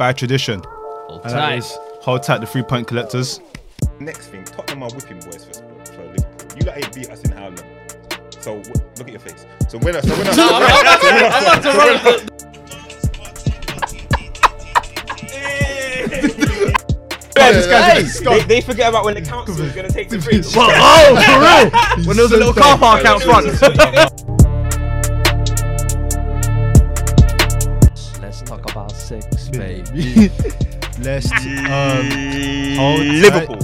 by tradition. Hold And that tight. is hold tight the three point collectors. Next thing, Tottenham are whipping boys for, for Liverpool. You lot ain't beat us in how long? So w- look at your face. So when I, so when I, so when I, so when I, Yeah, this guy's Hey! just they, they forget about when the council is going to take the fridge. oh, for real? when there was a little car park out front. sex, baby. Let's um hold Liverpool.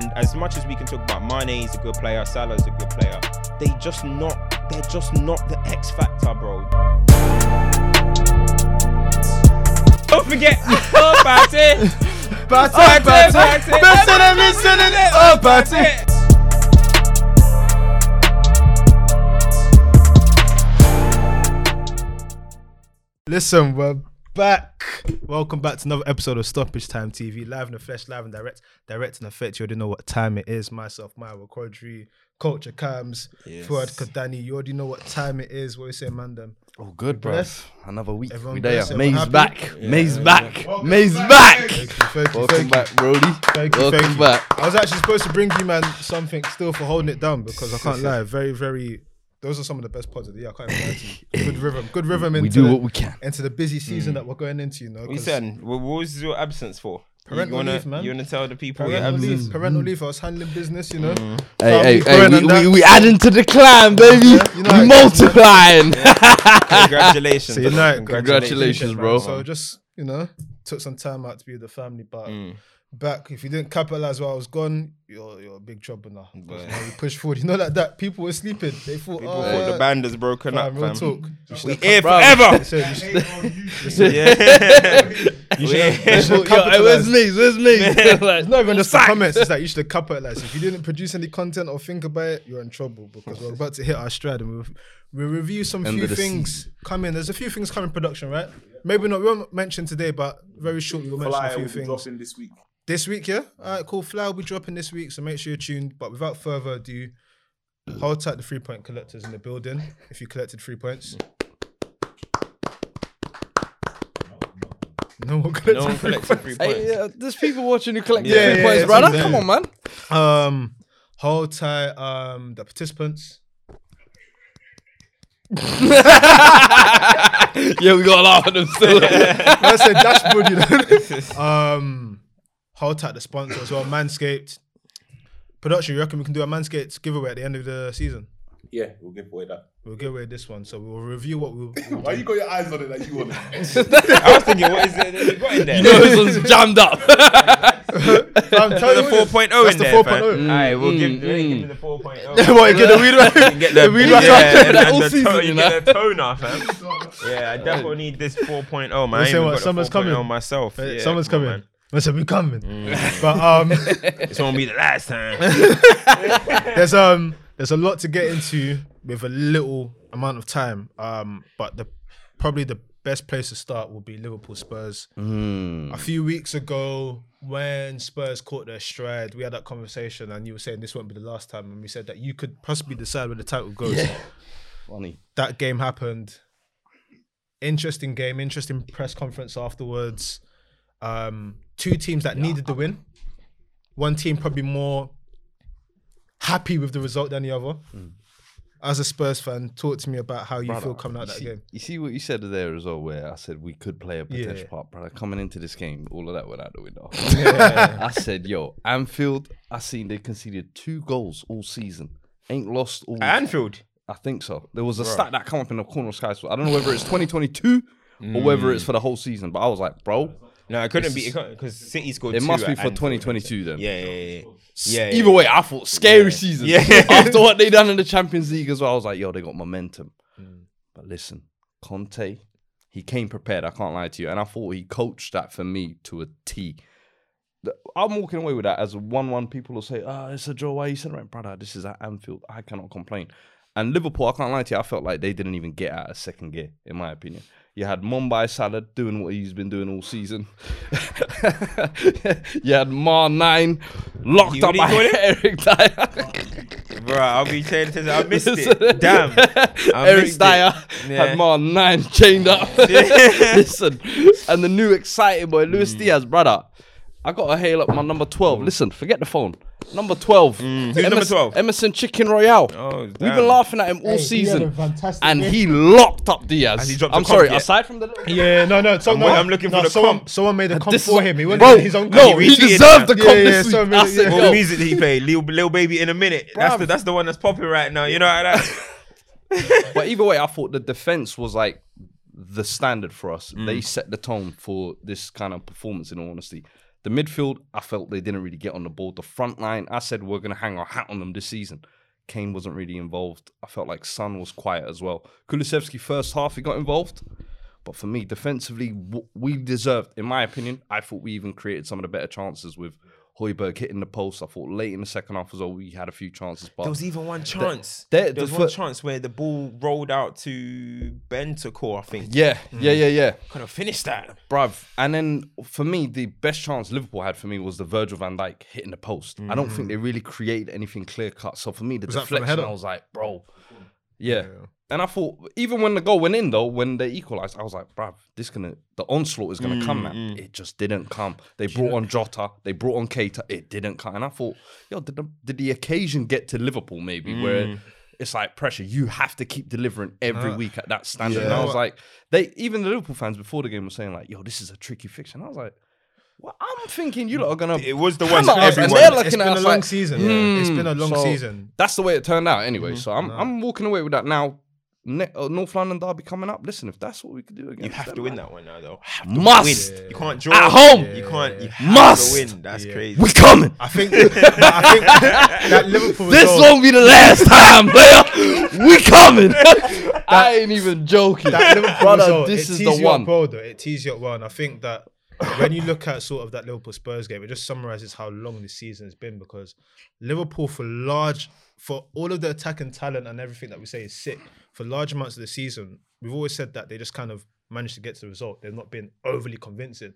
And as much as we can talk about Mane he's a good player, Salah is a good player, they just not. They're just not the X factor, bro. Don't forget about it. Batter, Batter, batter, batter, listening, listening, oh, batter. Listen, we're back. Welcome back to another episode of Stoppage Time TV, live in the flesh, live and direct, direct in effect. You already know what time it is. Myself, Myra Quadri, Culture Cams, Fuad Kadani. You already know what time it is. What we say, man? Them. Oh, good, bro. Bless. Another week. Everyone we there. May's back. May's yeah, back. May's back. Thank you, thank you, Welcome back. Brody. Thank you, Welcome thank you. back. I was actually supposed to bring you, man, something still for holding it down because I can't lie. Very, very. Those are some of the best pods of the year. I can't even lie. Good rhythm. Good rhythm into, We do the, what we can. into the busy season that we're going into, you know. What you 'cause saying? What what was your absence for? Parental you wanna, leave, man. You wanna tell the people Parental absence? leave. Parental leave. I was handling business, you know. Hey, hey, Family hey, growing we, we, we adding to the clan, baby. you know we it is, man. multiplying. Congratulations. See you night. Congratulations, bro. So just, you know, took some time out to be with the family, but Mm. Back. If you didn't capitalize while I was gone, you're you're a big trouble now. 'Cause Boy. now you push forward. You know like that. People were sleeping. They thought, People oh, thought the band is broken fam, up, real fam. talk. You should We have here Bro. forever. Listen, you should- yeah. you should have- you should have Yo, where's me? Where's me? It's not even just the comments. It's like you should have capitalized. If you didn't produce any content or think about it, you're in trouble because we're about to hit our stride and we'll, we'll review some End few of the things coming. There's a few things coming production, right? Maybe not. We won't mention today, but very shortly we'll mention a Flyer few will be things. dropping this week. This week, yeah? All right, cool. Flower will be dropping this week, so make sure you're tuned. But without further ado, hold tight the three point collectors in the building if you collected three points. No one collected No one three collected three points. Hey, uh, there's people watching who collect Yeah, yeah, yeah, points, yeah, brother. Come on, man. Um, hold tight um the participants. yeah, we got a lot of them still. I said dashboard, you know. um, hold tight the sponsor as well. Manscaped. Production, you reckon we can do a Manscaped giveaway at the end of the season? Yeah, we'll give away that. We'll give away this one, so we'll review what we'll. we'll Why you got your eyes on it like you want it? I was thinking, what is it that you got in there? you know this one's jammed up. Fam, tell the you 4.0 it is. in That's there, the 4.0. fam. Alright, we'll Mm, give, mm. give me the 4.0. What, you get the weed right? Get the, weed yeah, whacker? and, That and all the season, to- you you know? get the toner, fam. Yeah, I definitely need this 4.0, man. I say even what, got the summer's 4.0 coming. myself. Yeah, Someone's come on, coming. I said we're coming, but um. This won't be the last time. there's um, there's a lot to get into with a little amount of time. Um, but the probably the best place to start will be Liverpool Spurs. Mm. A few weeks ago, when Spurs caught their stride, we had that conversation, and you were saying this won't be the last time, and we said that you could possibly decide where the title goes. Funny. That game happened. Interesting game, interesting press conference afterwards. Um, two teams that needed the win. One team probably more happy with the result than the other. As a Spurs fan, talk to me about how you Brother, feel coming out you that see, game. You see what you said there as well, where I said we could play a potential Yeah. part, brother. Coming into this game, all of that went out the window. Yeah. I said, yo, Anfield, I seen they conceded two goals all season. Ain't lost all. Anfield. I think so. There was a stat that come up in the corner of Sky Sports. I don't know whether it's 2022 or whether Mm. it's for the whole season, but I was like, bro, No, it couldn't be because City scored it must be for 2022 then. Yeah, yeah, yeah. Yeah, yeah, Either way, I thought scary season. Yeah. After what they done in the Champions League as well, I was like, yo, they got momentum. Mm. But listen, Conte, he came prepared. I can't lie to you, and I thought he coached that for me to a T. I'm walking away with that as a one-one. People will say, "Ah, it's a draw." Why you said right, brother? This is at Anfield. I cannot complain. And Liverpool, I can't lie to you, I felt like they didn't even get out of second gear, in my opinion. You had Mumbai Salah doing what he's been doing all season. you had Mar 9 locked You- up by do you call Eric Dier. Bro, I'll be saying this. I missed it. Damn. I Eric missed it. Dier Yeah. had Mar 9 chained up. Listen, and the new exciting boy, Luis hmm. Diaz, brother. I got to hail up my number 12. Listen, forget the phone. Number 12. Who's number 12? Emerson Chicken Royale. Oh, We've been laughing at him all Hey, he had a season. fantastic And game. he locked up Diaz. Has he dropped I'm sorry, yet? aside from the little Yeah, no, no. So, I'm no, I'm looking for the someone, comp. Someone made a comp This for him. He went Bro, his own. no, He he deserved the that. comp Yeah, yeah, this so week. many- I said, yeah. What music did he play? Lil, Lil Baby in a minute. That's the that's the one that's popping right now. You know how that. But either way, I thought the defense was like the standard for us. Mm. They set the tone for this kind of performance. In all honesty, the midfield, I felt they didn't really get on the ball. The front line, I said we're gonna hang our hat on them this season. Kane wasn't really involved. I felt like Son was quiet as well. Kulusevski first half he got involved, but for me defensively, we deserved, in my opinion, I thought we even created some of the better chances with. Højbjerg hitting the post. I thought late in the second half as well, we had a few chances. But There was even one chance. there- there the was one fir- chance where the ball rolled out to Bentancur, I think. yeah, yeah, mm. yeah, yeah. Could have finished that. bruv. And then for me, the best chance Liverpool had for me was the Virgil van Dijk hitting the post. I don't think mm. they really created anything clear cut. So for me, the Was that deflection. I was like, bro, yeah. And I thought, even when the goal went in, though, when they equalized, I was like, bruv, this gonna, the onslaught is gonna come, man. Mm, mm. It just didn't come. They brought on Jota, they brought on Keita, it didn't come. And I thought, yo, did the, did the occasion get to Liverpool maybe where mm. it's like pressure? You have to keep delivering every week at that standard. And I was like, they even the Liverpool fans before the game were saying like, yo, this is a tricky fix. And I was like, well, I'm thinking you lot are gonna. It was the one hammer for us, and they're It's looking been at a long like, season. hmm. It's been a hmm. long So, season. That's the way it turned out anyway. Mm-hmm. So I'm uh-huh. I'm walking away with that now. Ne- uh, North London derby coming up. Listen, if that's what we could do again, You have to win that one now, though. Must. win. You can't draw At home. You can't. You have Must. to win. That's crazy. We coming. I think. I think that Liverpool. This result- won't be the last time, player. We coming. I ain't even joking, that Liverpool brother. result, this it is tees the you one. Up well, though. It tees you up well, and I think that when you look at sort of that Liverpool Spurs game, it just summarizes how long this season has been because Liverpool, for large, for all of the attacking talent and everything that we say is sick, for large amounts of the season, we've always said that they just kind of managed to get to the result. They've not been overly convincing.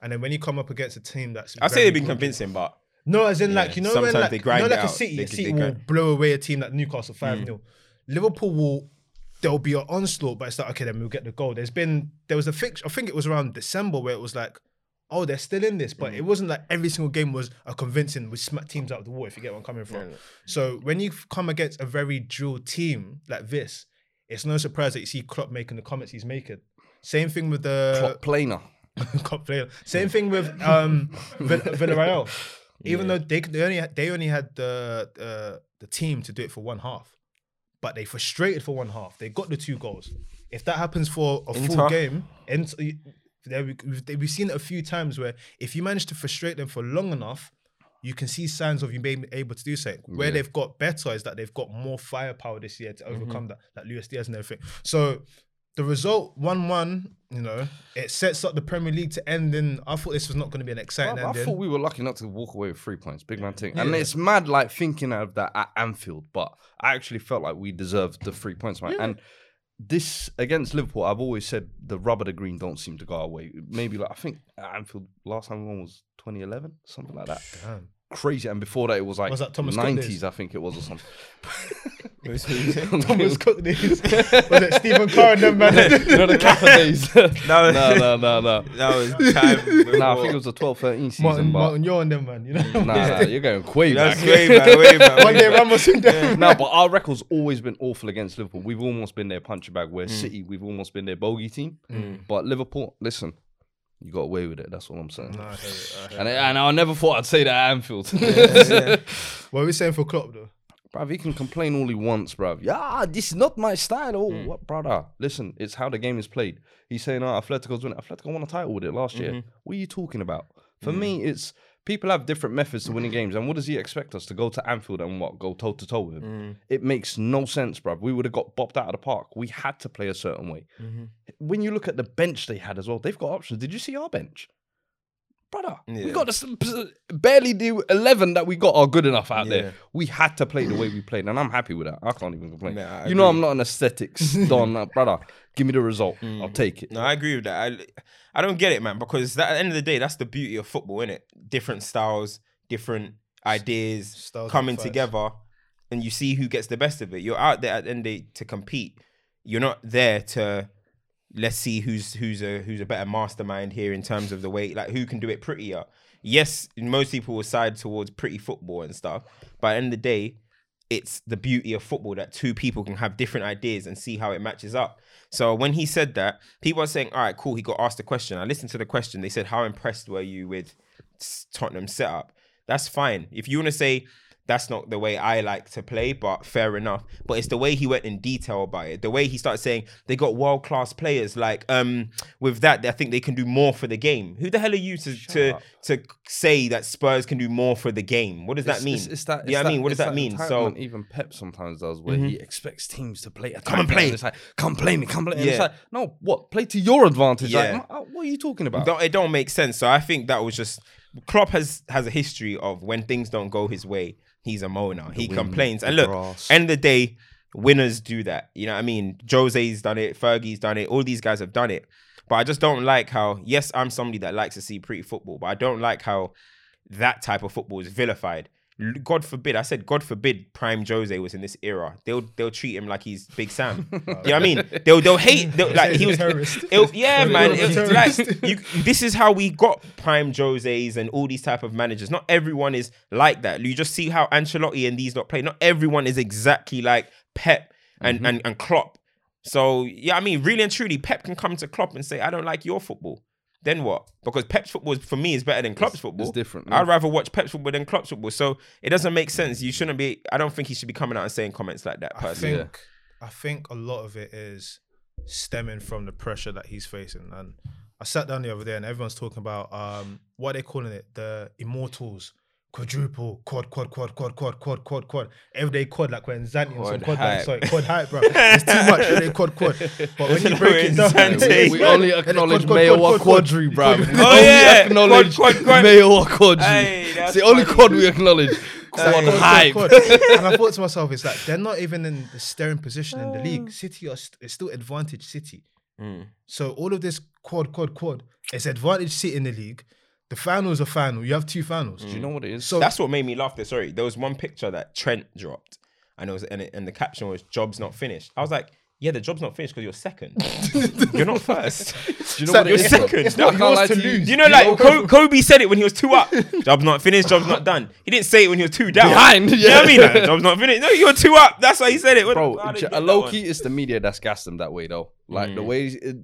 And then when you come up against a team that's I say they've been convincing, but no, as in like you know when like they you know like a. City, They- a City they will grind- Mm. blow away a team like Newcastle five 0 Liverpool will there'll be an onslaught, but it's like okay, then we'll get the goal. There's been there was a fix. I think it was around December where it was like, oh, they're still in this, Mm. but it wasn't like every single game was a convincing. We smack teams out of the water. If you get where I'm coming from. So when you come against a very dual team like this, it's no surprise that you see Klopp making the comments he's making. Same thing with the Klopp planer. Cup player. Same thing with um Villarreal. Even though they they only had, they only had the uh, the team to do it for one half, but they frustrated for one half. They got the two goals. If that happens for a full game, and there we, we've, seen it a few times where if you manage to frustrate them for long enough, you can see signs of you being able to do something. Where Yeah. they've got better is that they've got more firepower this year to Mm-hmm. overcome that, like Luis Diaz and everything. So the result one one, you know, it sets up the Premier League to end in. I thought this was not going to be an exciting I ending. thought we were lucky not to walk away with three points. Big man thing. And it's mad like thinking of that at Anfield, but I actually felt like we deserved the three points, man. And this against Liverpool, I've always said the rubber the green don't seem to go away. Maybe like I think Anfield last time we won was 2011, something like that. Damn. Crazy. And before that it was like Was that Thomas 90s, days? I think it was or something. Thomas Cook days. was it Stephen Carr and them man? you know the Kappa days. no, No, no, no, no. that was time. Nah, I think it was the 12 13 season. Martin, but Martin, you're on them man. You know. nah, nah, you're going way back. That's way back, way back. Juande Ramos in them. no, but our record's always been awful against Liverpool. We've almost been their punching bag. Mm. Where City, we've almost been their bogey team. But Liverpool, listen, you got away with it. That's what I'm saying. And, I- and I never thought I'd say that at Anfield. What are we saying for Klopp though? bruv, he can complain all he wants, bruv. Yeah, this is not my style. Oh, Mm. what, brother? Listen, it's how the game is played. He's saying, oh, Atletico's winning. Atletico won a title with it last year. Mm-hmm. What are you talking about? For Mm. me, it's people have different methods to winning games. And what does he expect us to go to Anfield and what? Go toe to toe with him? Mm. It makes no sense, bruv. We would have got bopped out of the park. We had to play a certain way. Mm-hmm. When you look at the bench they had as well, they've got options. Did you see our bench? Brother, we got this barely do eleven that we got are good enough out Yeah. there. We had to play the way we played, and I'm happy with that. I can't even complain. Yeah, I you know, I'm not an aesthetics don, uh, brother. Give me the result. Mm. I'll take it. No, I agree with that. I, I don't get it, man, because that, at the end of the day, that's the beauty of football, isn't it? Different styles, different ideas Styles coming together, and you see who gets the best of it. You're out there at the end of the day to compete. You're not there to let's see who's who's a who's a better mastermind here in terms of the way like who can do it prettier. Yes, most people will side towards pretty football and stuff, but at the end of the day, it's the beauty of football that two people can have different ideas and see how it matches up. So when he said that, people are saying, "All right, cool." He got asked a question. I listened to the question. They said, "How impressed were you with Tottenham setup?" That's fine. If you want to say that's not the way I like to play, but fair enough. But it's the way he went in detail about it. The way he started saying they got world class players. Like um, with that, I think they can do more for the game. Who the hell are you to to up. to say that Spurs can do more for the game? What does that mean? It's, it's that. yeah, it's I mean, what does it's that mean? So even Pep sometimes does, where he expects teams to play. Come and play. It's like, come play me, come play. And it's Yeah. like, no, what? Play to your advantage. Yeah. Like, what are you talking about? it don't make sense. So I think that was just Klopp has has a history of when things don't go his way, he's a moaner. He wind, complains. And look, grass. end of the day, winners do that. You know what I mean? Jose's done it, Fergie's done it, all these guys have done it. But I just don't like how, yes, I'm somebody that likes to see pretty football, but I don't like how that type of football is vilified. God forbid, I said, God forbid, Prime Jose was in this era. They'll they'll treat him like he's Big Sam. you know what I mean? They'll they'll hate they'll, like he was. Terrorist. yeah, man. A like, you, this is how we got Prime Jose's and all these type of managers. Not everyone is like that. You just see how Ancelotti and these not play. Not everyone is exactly like Pep and and and Klopp. So yeah, I mean, really and truly, Pep can come to Klopp and say, "I don't like your football." Then what? Because Pep's football is, for me is better than Klopp's football. it's different, yeah. I'd rather watch Pep's football than Klopp's football. So it doesn't make sense. You shouldn't be. I don't think he should be coming out and saying comments like that. I Personally, think I think a lot of it is stemming from the pressure that he's facing. And I sat down the other day and everyone's talking about um what are they calling it? The immortals. Quadruple, quad, quad, quad, quad, quad, quad, quad, quad. Everyday quad, like when Zanti and some Quad quad, hype. like, sorry, quad hype, bro. It's too much. Everyday quad, quad. But when you break it down, Zante. we, we only acknowledge quad, Mayo or Quadri, bro. Oh, only acknowledge Quad, quad, quad. Mayo or Quadri. It's the only quad we acknowledge. Quad Quad, quad, hype. And I thought to myself, it's like they're not even in the staring position in the league. City are it's still advantage City. Mm. So all of this quad, quad, quad, it's advantage City in the league. The finals are final. You have two finals. Do you know what it is? So That's what made me laugh. There, sorry, there was one picture that Trent dropped, and it was and, it, and the caption was "Job's not finished." I was like, "Yeah, the job's not finished because you're second. you're not first. Do you know So what it You're is? second. it's not yours to to you. lose. You know, like Kobe, Kobe said it when he was two up. Job's not finished. Job's not done. He didn't say it when he was two down. Behind, You know what I mean? Like, job's not finished. No, you were two up. That's why he said it. What- Bro, how did j- get that low one? key, it's the media that's gassed them that way, though. Like the Mm. way it,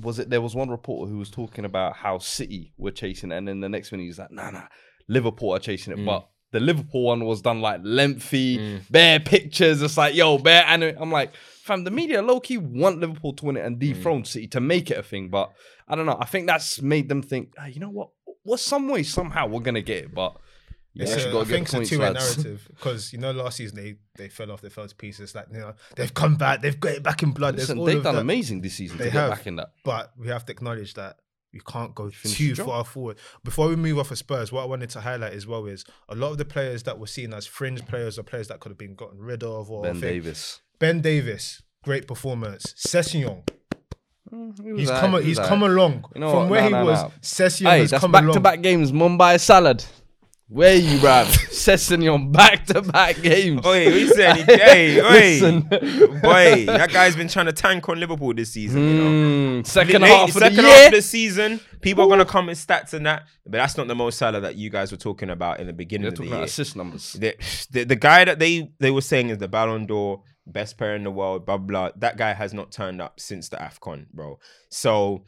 was it? There was one reporter who was talking about how City were chasing, it, and then the next one he's like, "Nah, nah, Liverpool are chasing it." Mm. But the Liverpool one was done like lengthy, bare pictures. It's like, yo, bare, and I'm like, fam, the media low key want Liverpool to win it and dethrone City to make it a thing. But I don't know. I think that's made them think, "Ah, you know what? Well, some way, somehow, we're gonna get it, but. You It's got I think it's a two-way narrative because you know last season they they fell off, they fell to pieces. Like you know they've come back, they've got it back in blood. Listen, they've done that. amazing this season They to have. get back in that. but we have to acknowledge that we can't go Finish too far forward. Before we move off of Spurs, what I wanted to highlight as well is a lot of the players that were seen as fringe players or players that could have been gotten rid of. Or Ben Davies. Ben Davies, great performance. Session, mm, he's alright, come he's alright. come along You know from what? where Nah, he nah, was. nah. Session Hey, has that's come back along. to back games. Mumbai salad. Where you, bruv? Sessegnon back to back games. Oi, you said? Hey, oi. Boy, that guy's been trying to tank on Liverpool this season, you know. Mm, second Late- half of second the half of the season, people are gonna come with stats and that, but that's not the most Salah that you guys were talking about in the beginning They're of the talking year. about assist numbers. the, the the guy that they they were saying is the Ballon d'Or best player in the world, blah blah. That guy has not turned up since the Afcon, bro. So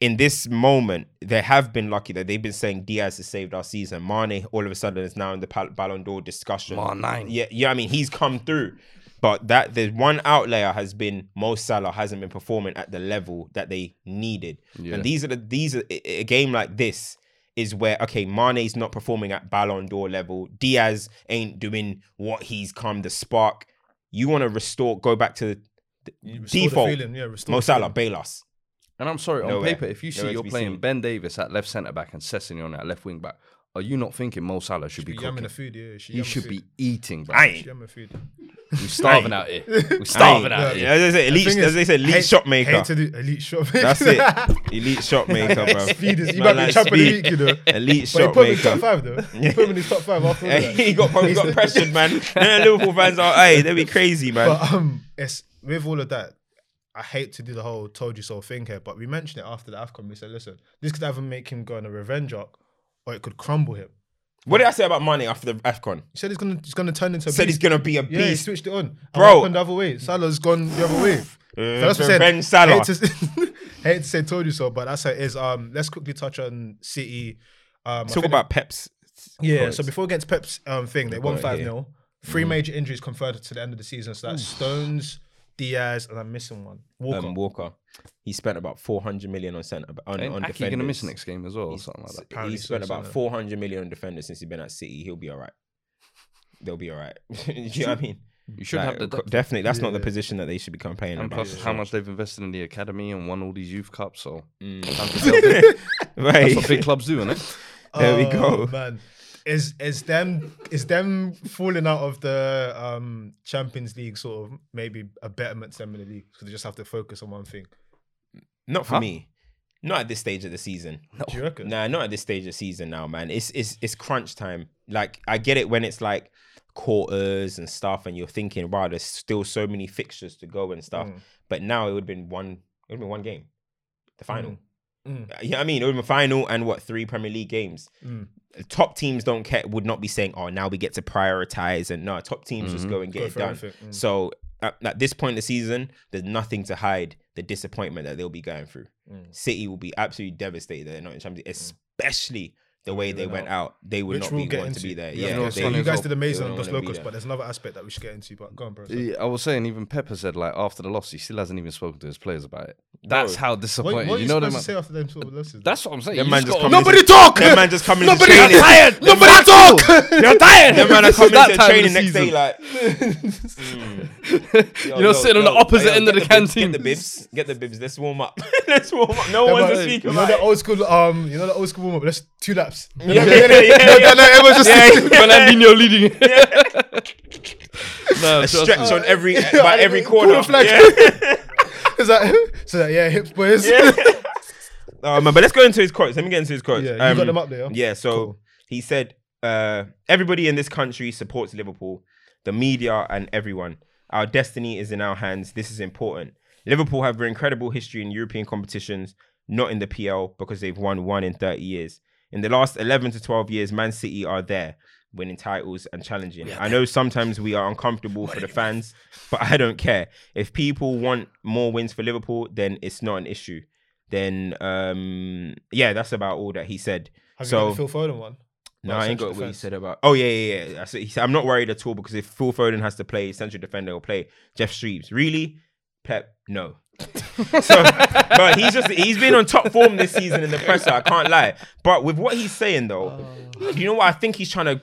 in this moment, they have been lucky that they've been saying Diaz has saved our season. Mane all of a sudden is now in the Pal- Ballon d'Or discussion. Mane. Yeah, yeah. I mean, he's come through. But that the one outlier has been Mo Salah hasn't been performing at the level that they needed. Yeah. And these are the these are a game like this is where okay, Mane's not performing at Ballon d'Or level. Diaz ain't doing what he's come the spark. You want to restore, go back to the Restore the default. feeling, yeah, restore Mo Salah, bail us. And I'm sorry, on paper, if you see Nowhere you're be playing seen. Ben Davies at left centre back and Sessegnon at left wing back, are you not thinking Mo Salah should be Be yamming cooking? the food, yeah. She He yamming should food. be eating, bro. I She ain't. yamming food. We're starving out here. We're starving ain't. out here. Yeah, as I say, elite, thing as they say, elite hate- shot maker. Hate to do elite shot maker. That's it. Elite shot maker, bro. Speed is, you Man might be like champ of the speed. week, you know. Elite But he shot put him in top maker. five though. He put him in his top five after all Hey, that. he got probably got pressured, man. And then Liverpool fans are, hey, they be crazy, man. But um, it's with all of that. I hate to do the whole "told you so" thing here, but we mentioned it after the Afcon. We said, listen, this could either make him go on a revenge arc, or it could crumble him. what did I say about Mane after the AFCON? He said he's gonna he's gonna turn into a Said he's gonna be a beast. yeah, he switched it on, Bro. Bro, the other way. Salah's gone the other way. Uh, So that's what I revenge said. Salah. Hate to, hate to say "told you so," but that's how it is. Um, let's quickly touch on City. Um, I Talk think about Pep's. Yeah, so before against Pep's um, thing, they Got won it 5 here. 0. 3 Mm-hmm. major injuries confirmed to the end of the season. So that's Stones, Dias, and I'm missing one. Walker. Um, Walker. He spent about 400 million on centre on, Ain't on Aké defenders. gonna miss next game as well, or something like that. Apparently He spent so, about so. 400 million on defenders since he's been at City. He'll be all right. They'll be all right. Do you know what I mean? You should Like, have the depth. definitely. That's not the position that they should be complaining And about. plus, how much they've invested in the academy and won all these youth cups. So Mm. time to build it. right. that's what big clubs do, isn't it? There we Oh, go. Man, is is them is them falling out of the um Champions League sort of maybe a betterment to them in the league because they just have to focus on one thing. Not for Huh? me. Not at this stage of the season. Do you reckon? Nah, not at this stage of the season now, man. It's it's it's crunch time. Like I get it when it's like quarters and stuff, and you're thinking, wow, there's still so many fixtures to go and stuff. Mm. But now it would have been one. It would have been one game, the final. Mm. Uh, Yeah, I mean, it would have final and what three Premier League games. Mm. Top teams don't care. Would not be saying, oh, now we get to prioritize, and no, top teams just Mhm. go and get Go it done. Mm. So at, at this point in the season, there's nothing to hide the disappointment that they'll be going through. Mm. City will be absolutely devastated they're not in Champions League, especially the way they went out. They would Which not we'll be get wanting into. to be there. We Yeah, have to know they- funny you guys did amazing They on don't Dos wanna be Locos, there. but there's another aspect that we should get into. But go on, bro. Yeah, I was saying even Pepper said like after the loss, he still hasn't even spoken to his players about it. That's Bro, how What, disappointed. what are you you know supposed them. to say after them sort of losses? That's what I'm saying. Them You man just just gotta- come Nobody into- talk! Them man just coming into Nobody training. tired! Nobody man- talk! You're tired. Them man are coming that into time of training the next day season. like. You know, sitting on the opposite end of the canteen. Get the bibs. Get the bibs. Let's warm up. Let's warm up. No Yeah, one to speak you know about. the it. old school, um, you know the old school warm up. Let's two laps. Yeah, yeah, yeah, yeah. no, everyone's just Fernandinho leading. no, A trust stretch me. on every by every corner. Corner flag. Yeah. Is that, so that, yeah, hips boys. Yeah. Oh man, but let's go into his quotes. Let me get into his quotes. Yeah, you Um, got them up there. Yeah, so Cool. he said, uh, everybody in this country supports Liverpool, the media and everyone. Our destiny is in our hands. This is important. Liverpool have an incredible history in European competitions, not in the PL because they've won one in 30 years. In the last 11 to 12 years, Man City are there, winning titles and challenging. I know sometimes we are uncomfortable for the fans, but I don't care. If people want more wins for Liverpool, then it's not an issue. Then, um, yeah, that's about all that he said. Have so, you got the Phil Foden one? no, I ain't got what he said about. Oh yeah, yeah, yeah. I said, he said, I'm not worried at all because if Phil Foden has to play central defender, he'll play Jeff Streeves. Really, Pep? No. so, but he's just he's been on top form this season in the presser. I can't lie. But with what he's saying though, you know what? I think he's trying to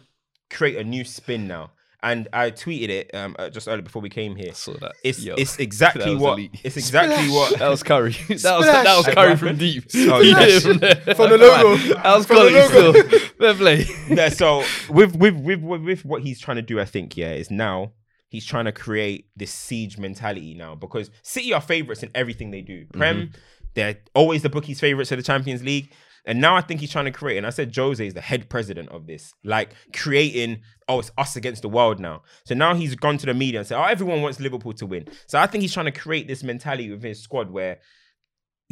create a new spin now. And I tweeted it um, uh, just earlier before we came here. saw that. It's Yo, it's exactly that what elite. it's exactly what That was Curry. That was that was Curry from deep. Oh, You yeah. from. From the logo. That was From the logo. still. Fair play. yeah, so with, with with with with what he's trying to do, I think, yeah, is now he's trying to create this siege mentality now because City are favorites in everything they do. Prem, mm-hmm. they're always the bookies' favorites of the Champions League. And now I think he's trying to create, and I said Jose is the head president of this, like creating, oh, it's us against the world now. So now he's gone to the media and said, oh, everyone wants Liverpool to win. So I think he's trying to create this mentality within his squad where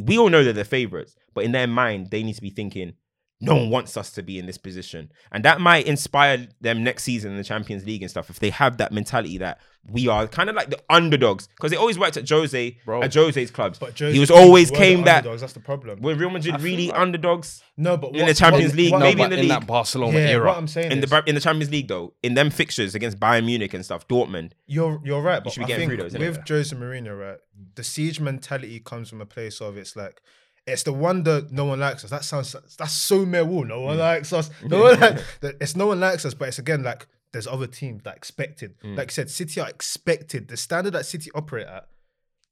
we all know that they're the favorites, but in their mind, they need to be thinking, no one wants us to be in this position. And that might inspire them next season in the Champions League and stuff if they have that mentality that we are kind of like the underdogs. Because it always worked at Jose, Bro. at Jose's clubs. But Jose he was always came that. underdogs, That's the problem. Were Real Madrid I really like- underdogs No, but in the Champions what- League? what- No, maybe in the in league. that Barcelona yeah, era. what I'm saying in the is, Bra- in the Champions League though, in them fixtures against Bayern Munich and stuff, Dortmund. You're you're right, but should be I getting think through those, innit? with Jose Mourinho, right, the siege mentality comes from a place of it's like it's the one that no one likes us. That sounds that's so Millwall. No Mm. one likes us. No one like, it's no one likes us, but it's again like there's other teams that expected. Mm. Like you said, City are expected. The standard that City operate at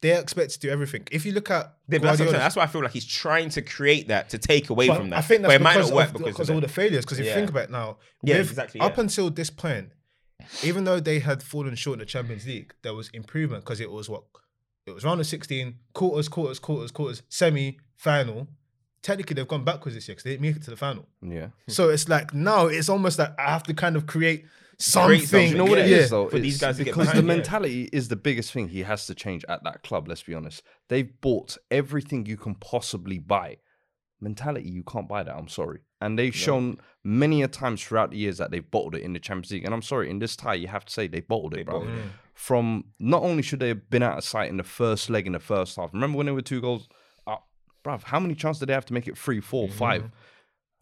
they're expected to do everything. If you look at Yeah, but that's, what I'm Guardiola, saying. that's why I feel like he's trying to create that to take away but from that. I think but that's it might because not work of, because, because of all the failures. Because if you think about it now, Yeah, with- exactly, Up until this point, even though they had fallen short in the Champions League, there was improvement because it was what it was round of sixteen, quarters, quarters, quarters, quarters, semi, final. Technically, they've gone backwards this year because they didn't make it to the final. Yeah. So it's like now it's almost like I have to kind of create something. Create something, You know what it Yeah. is though? For these guys to get because the behind, yeah. mentality is the biggest thing he has to change at that club. Let's be honest. They've bought everything you can possibly buy. Mentality, you can't buy that. I'm sorry. And they've shown many a times throughout the years that they've bottled it in the Champions League. And I'm sorry, in this tie, you have to say they bottled it, bro. bottled Mm. From not only should they have been out of sight in the first leg in the first half. Remember when they were two goals up, bruv? How many chances did they have to make it three, four, Mm-hmm. five?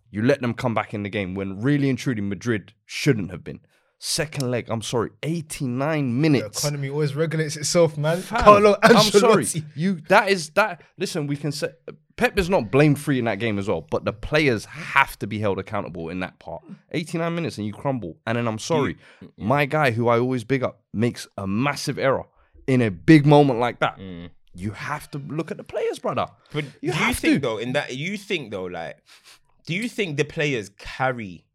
You let them come back in the game when really and truly Madrid shouldn't have been. Second leg, I'm sorry, 89 minutes. The minutes. economy always regulates itself, man. Fam, Carlo I'm sorry. Ancelotti. You that is that. Listen, we can say Pep is not blame free in that game as well, but the players have to be held accountable in that part. 89 minutes and you crumble, and then I'm sorry, my guy who I always big up makes a massive error in a big moment like that. Mm. You have to look at the players, brother. But You do you think to. though, in that you think though, like, do you think the players carry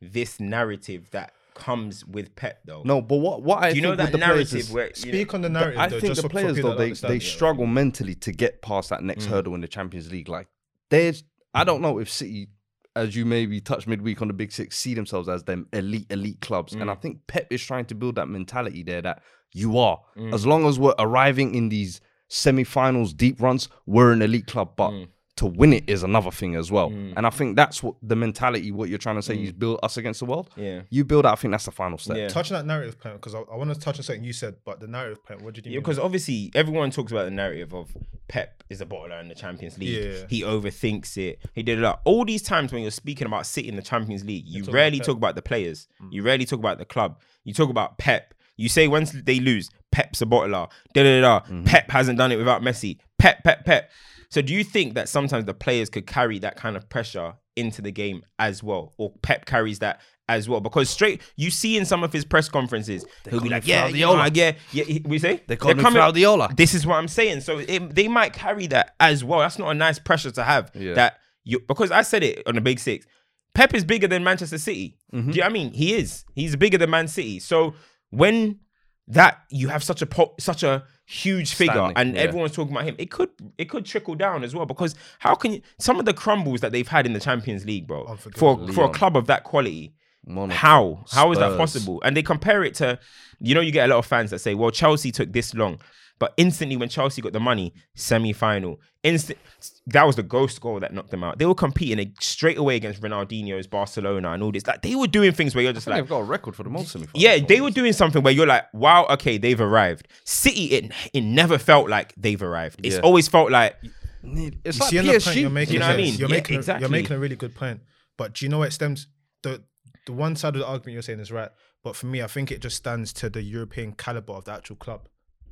this narrative that comes with Pep though? No, but what what I Do you know think with that the players narrative is- where you Speak know, on the narrative. I though, think just the players people though they they it. struggle mentally to get past that next mm. hurdle in the Champions League. Like there's I don't know if City, as you maybe touched midweek on the Big Six, see themselves as them elite elite clubs, and I mm. think Pep is trying to build that mentality there that you are as mm. long as we're arriving in these semi-finals, deep runs, we're an elite club, but. To win it is another thing as well, mm. and I think that's what the mentality. What you're trying to say, you mm. build us against the world. Yeah. you build. that, I think that's the final step. Yeah. touch on that narrative point because I, I want to touch on something you said, but the narrative point. What did you Yeah, mean? because obviously everyone talks about the narrative of Pep is a bottler in the Champions League. Yeah. He overthinks it. He did a lot. All these times when you're speaking about City in the Champions League, you rarely about talk about the players. Mm. You rarely talk about the club. You talk about Pep. You say once they lose, Pep's a bottler. Da da da. da. Mm-hmm. Pep hasn't done it without Messi. Pep, Pep, Pep. So do you think that sometimes the players could carry that kind of pressure into the game as well, or Pep carries that as well? Because straight, you see in some of his press conferences, he'll be like, "Yeah, you know, yeah, yeah." he- We say They call They're him Claudiola. This is what I'm saying. So it, they might carry that as well. That's not a nice pressure to have. Yeah. That you because I said it on the Big Six. Pep is bigger than Manchester City. Mm-hmm. Do you know what I mean? He is. He's bigger than Man City. So when that you have such a po- such a huge figure Stanley, and yeah. everyone's talking about him, it could it could trickle down as well because how can you some of the crumbles that they've had in the Champions League, bro, for Unforgivable. for a club of that quality, Monaco, how? How is that possible? And they compare it to, you know, you get a lot of fans that say, well, Chelsea took this long. But instantly, when Chelsea got the money, semi final, instant that was the ghost goal that knocked them out. They were competing straight away against Ronaldinho's Barcelona and all this. Like they were doing things where you're just I think like, they've got a record for the most semi yeah, they were doing something where you're like, wow, okay, they've arrived. City, it it never felt like they've arrived. It's Yeah. always felt like It's You like see on point PSG. you're making. you know what I mean? You're Yeah, making. a- You're making a really good point. But do you know what stems? The the one side of the argument you're saying is right. But for me, I think it just stands to the European caliber of the actual club.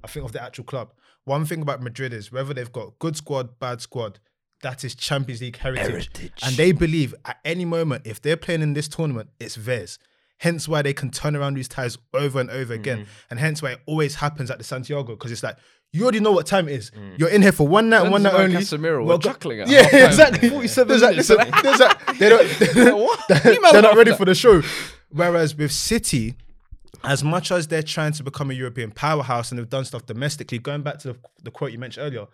I think of the actual club. One thing about Madrid is whether they've got good squad, bad squad, that is Champions League heritage. And they believe at any moment, if they're playing in this tournament, it's theirs. Hence why they can turn around these ties over and over again. Mm-hmm. And hence why it always happens at the Santiago because it's like, you already know what time it is. You're in here for one night and one night only. and Casemiro were Well, go- chuckling at Yeah, half-time. exactly. 47 There's like, minutes. listen, there's like, they don't, they're not ready for the show. Whereas with City, as much as they're trying to become a European powerhouse and they've done stuff domestically, going back to the, the quote you mentioned earlier,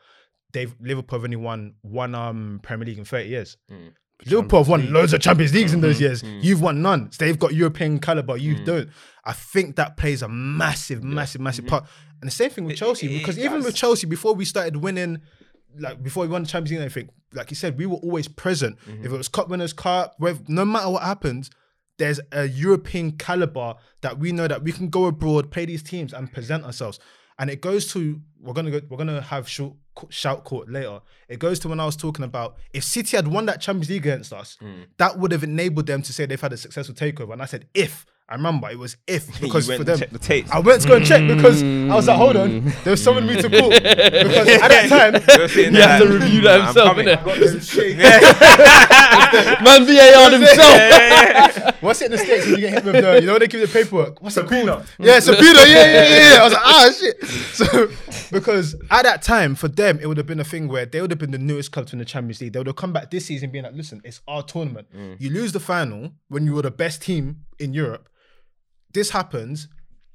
they've Liverpool have only won one um Premier League in 30 years. Mm. Liverpool have won loads of Champions Leagues in those mm-hmm. years. Mm. You've won none. So they've got European caliber. You mm. don't. I think that plays a massive, massive, massive mm-hmm. part. And the same thing with Chelsea, it because even does. with Chelsea, before we started winning, like before we won the Champions League and everything, like you said, we were always present. Mm-hmm. If it was Cup Winners' Cup, with, no matter what happens, there's a European caliber that we know that we can go abroad, play these teams, and present ourselves. And it goes to we're gonna go, we're gonna have shout, shout court later. It goes to when I was talking about if City had won that Champions League against us, mm. that would have enabled them to say they've had a successful takeover. And I said if I remember it was if because went for them the tapes. I went to go and check because I was like, hold on, there was someone me to call because at that time. You're He there to review "Mm, that I'm himself, coming." innit? Man VAR himself. What's it in the states when you get hit with the, you know, when they give you the paperwork? What's it called? Yeah, subpoena. Yeah, yeah, yeah, yeah. I was like, ah, shit. So, because at that time, for them, it would have been a thing where they would have been the newest club to win the Champions League. They would have come back this season being like, listen, it's our tournament. You lose the final when you were the best team in Europe. This happens.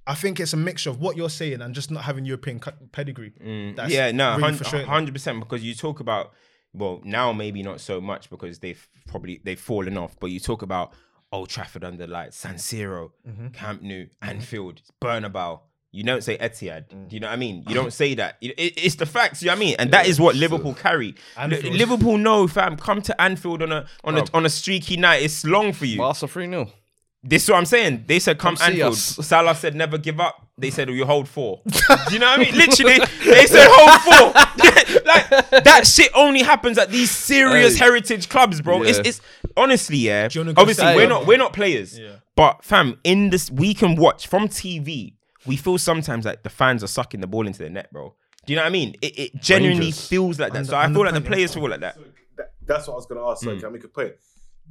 I think it's a mixture of what you're saying and just not having European cu- pedigree. That's yeah, no, really hun- frustrating. hundred percent. Because you talk about, well, now maybe not so much because they've probably they've fallen off. But you talk about Old Trafford under like San Siro, Mm-hmm. Camp Nou, Anfield, Bernabeu. You don't say Etihad. Mm. Do you know what I mean? You don't say that. It- it- it's the facts. You know what I mean? And that is what Liverpool carry. Li- Anfield. Liverpool know, fam. Come to Anfield on a on a on a streaky night. It's long for you. Barca 3 0. This is what I'm saying. They said come, Come see Anfield. us. Salah said never give up. They said you hold four. Do you know what I mean? Literally, they said hold four. like that shit only happens at these serious Hey. heritage clubs, bro. It's Yeah. it's honestly, yeah. you wanna go Obviously, say- we're not we're not players. Yeah. But fam, in this we can watch from TV. We feel sometimes like the fans are sucking the ball into the net, bro. Do you know what I mean? It, it genuinely Rangers. feels like that. Under- so I feel like the players yeah. feel like that. That- that's what I was going to ask. So Mm. can I make a point?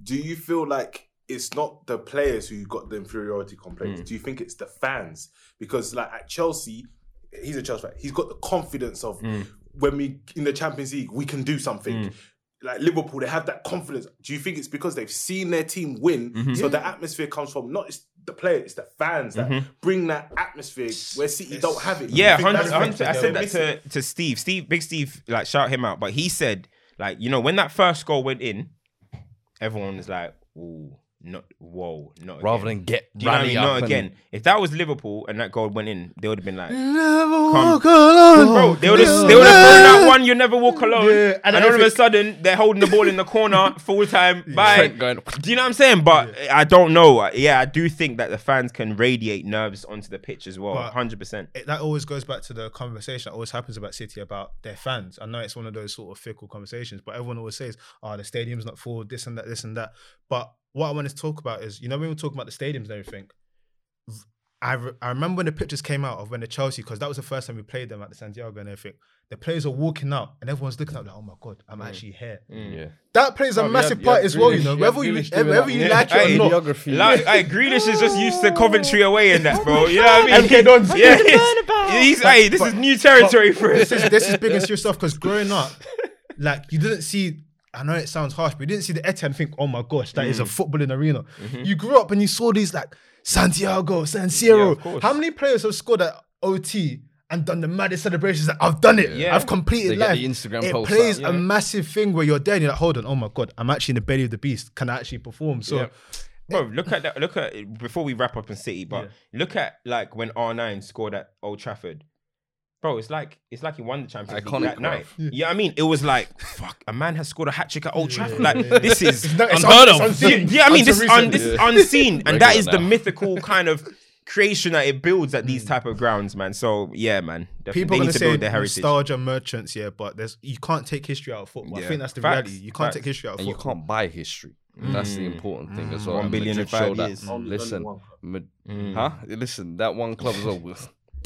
Do you feel like it's not the players who got the inferiority Mm. complex? Do you think it's the fans? Because like at Chelsea, he's a Chelsea fan. He's got the confidence of Mm. when we in the Champions League we can do something. Like Liverpool, they have that confidence. Do you think it's because they've seen their team win? Mm-hmm. So the atmosphere comes from not it's the player, it's the fans that bring that atmosphere where City don't have it. Yeah, think hundred. I said that to, to Steve. Steve, big Steve, like shout him out. But he said, like, you know, when that first goal went in, everyone was like, "Ooh, not whoa, not Rather again. than get Do you know what I Rani mean? up Not and- again. If that was Liverpool and that goal went in, they would have been like, Come, bro, they would have they would have thrown that one. You never walk alone. Yeah, and and all of a everything- sudden, they're holding the ball in the corner full time. Bye. Trent going, Do you know what I'm saying? But I don't know. Yeah, I do think that the fans can radiate nerves onto the pitch as well. But- Hundred percent. it, that always goes back to the conversation that always happens about City about their fans. I know it's one of those sort of fickle conversations, but everyone always says, "Oh, the stadium's not full, this and that, this and that." But what I want to talk about is, you know, when we were talking about the stadiums and everything. I, re- I remember when the pictures came out of when the Chelsea because that was the first time we played them at the Santiago and everything. The players are walking out and everyone's looking up like, "Oh my god, I'm actually here." Mm. yeah. That plays a Oh, massive had- part had as well. You Grealish- know, you had whether you whether that. you Yeah. like it or not. videography. Like, hey, Grealish is just used to Coventry away in that, bro. You know what I mean? MK Dons. Yeah, he's, he's hey, this is new territory for us. this is this is big and serious stuff because growing up, like you didn't see. I know it sounds harsh, but you didn't see the and think, "Oh my gosh, that Mm. is a footballing arena." Mm-hmm. You grew up and you saw these like Santiago, San Siro. Yeah. How many players have scored at OT and done the maddest celebrations? Like, I've done it. Yeah. I've completed They life. Instagram it posts plays out. a massive thing where you're there and you're like, "Hold on, oh my god, I'm actually in the belly of the beast. Can I actually perform?" So. Yeah. Bro, look at that. Look at before we wrap up in City, but look at like when R9 scored at Old Trafford. Bro, it's like it's like he won the Champions Iconic, League that bruv. night. Yeah. I mean, it was like fuck. A man has scored a hat trick at Old Trafford. Like this is No, it's Unheard un- of. it's unseen. yeah, I mean, this, Until un, recent. this is unseen, and that Regular is the now. mythical kind of creation that it builds at these hmm. type of grounds, man. So yeah, man, def- People they are need gonna to say build their heritage. nostalgia merchants, yeah, but there's you can't take history out of football. I Yeah. think that's the Facts. reality. You can't Facts. take history out of and you football. can't buy history. That's the hmm. important thing as hmm. well. One And billion in Madrid show five that. years. Only- Listen, only one Mad- huh? Listen, that one club is over.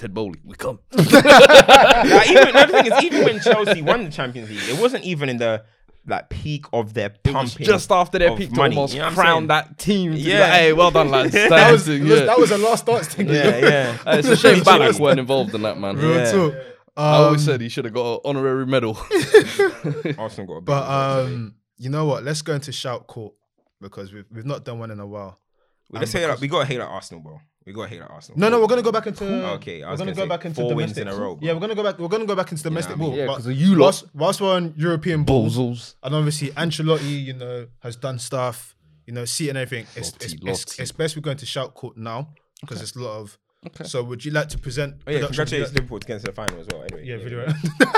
Ted Bowley, we come. Like, even another thing is, even when Chelsea won the Champions League, it wasn't even in the like peak of their It was pumping. just after their peak to money, almost you know what crown that team. Yeah. Yeah. hey, well done, lads. that was, Thanks, was- yeah. that was a last dance thing. you? Yeah, yeah. Hey, it's a shame Ballack weren't involved in that, man. Real Yeah. talk. I always Um, said he should have got an honorary medal. Arsenal got a big But one. um, you know what? Let's go into shout court because we've we've not done one in a while. Let's say like we got to hate like Arsenal, bro. We got to hate like Arsenal. No, no, we're gonna go back into. Okay, I we're was gonna gonna go back into four wins domestic. in a row, bro. Yeah, we're gonna go back. We're gonna go back into domestic what I mean? Yeah, but 'cause of you lot. whilst, whilst we're on European balls, and obviously Ancelotti, you know, has done stuff. You know, see and everything. It's it's, Lottie, it's, it's best we're going to shout court now because there's a lot of. Okay. So would you like to present? Oh, yeah, congratulations Liverpool to get into the final as well. Anyway, Yeah, yeah, video.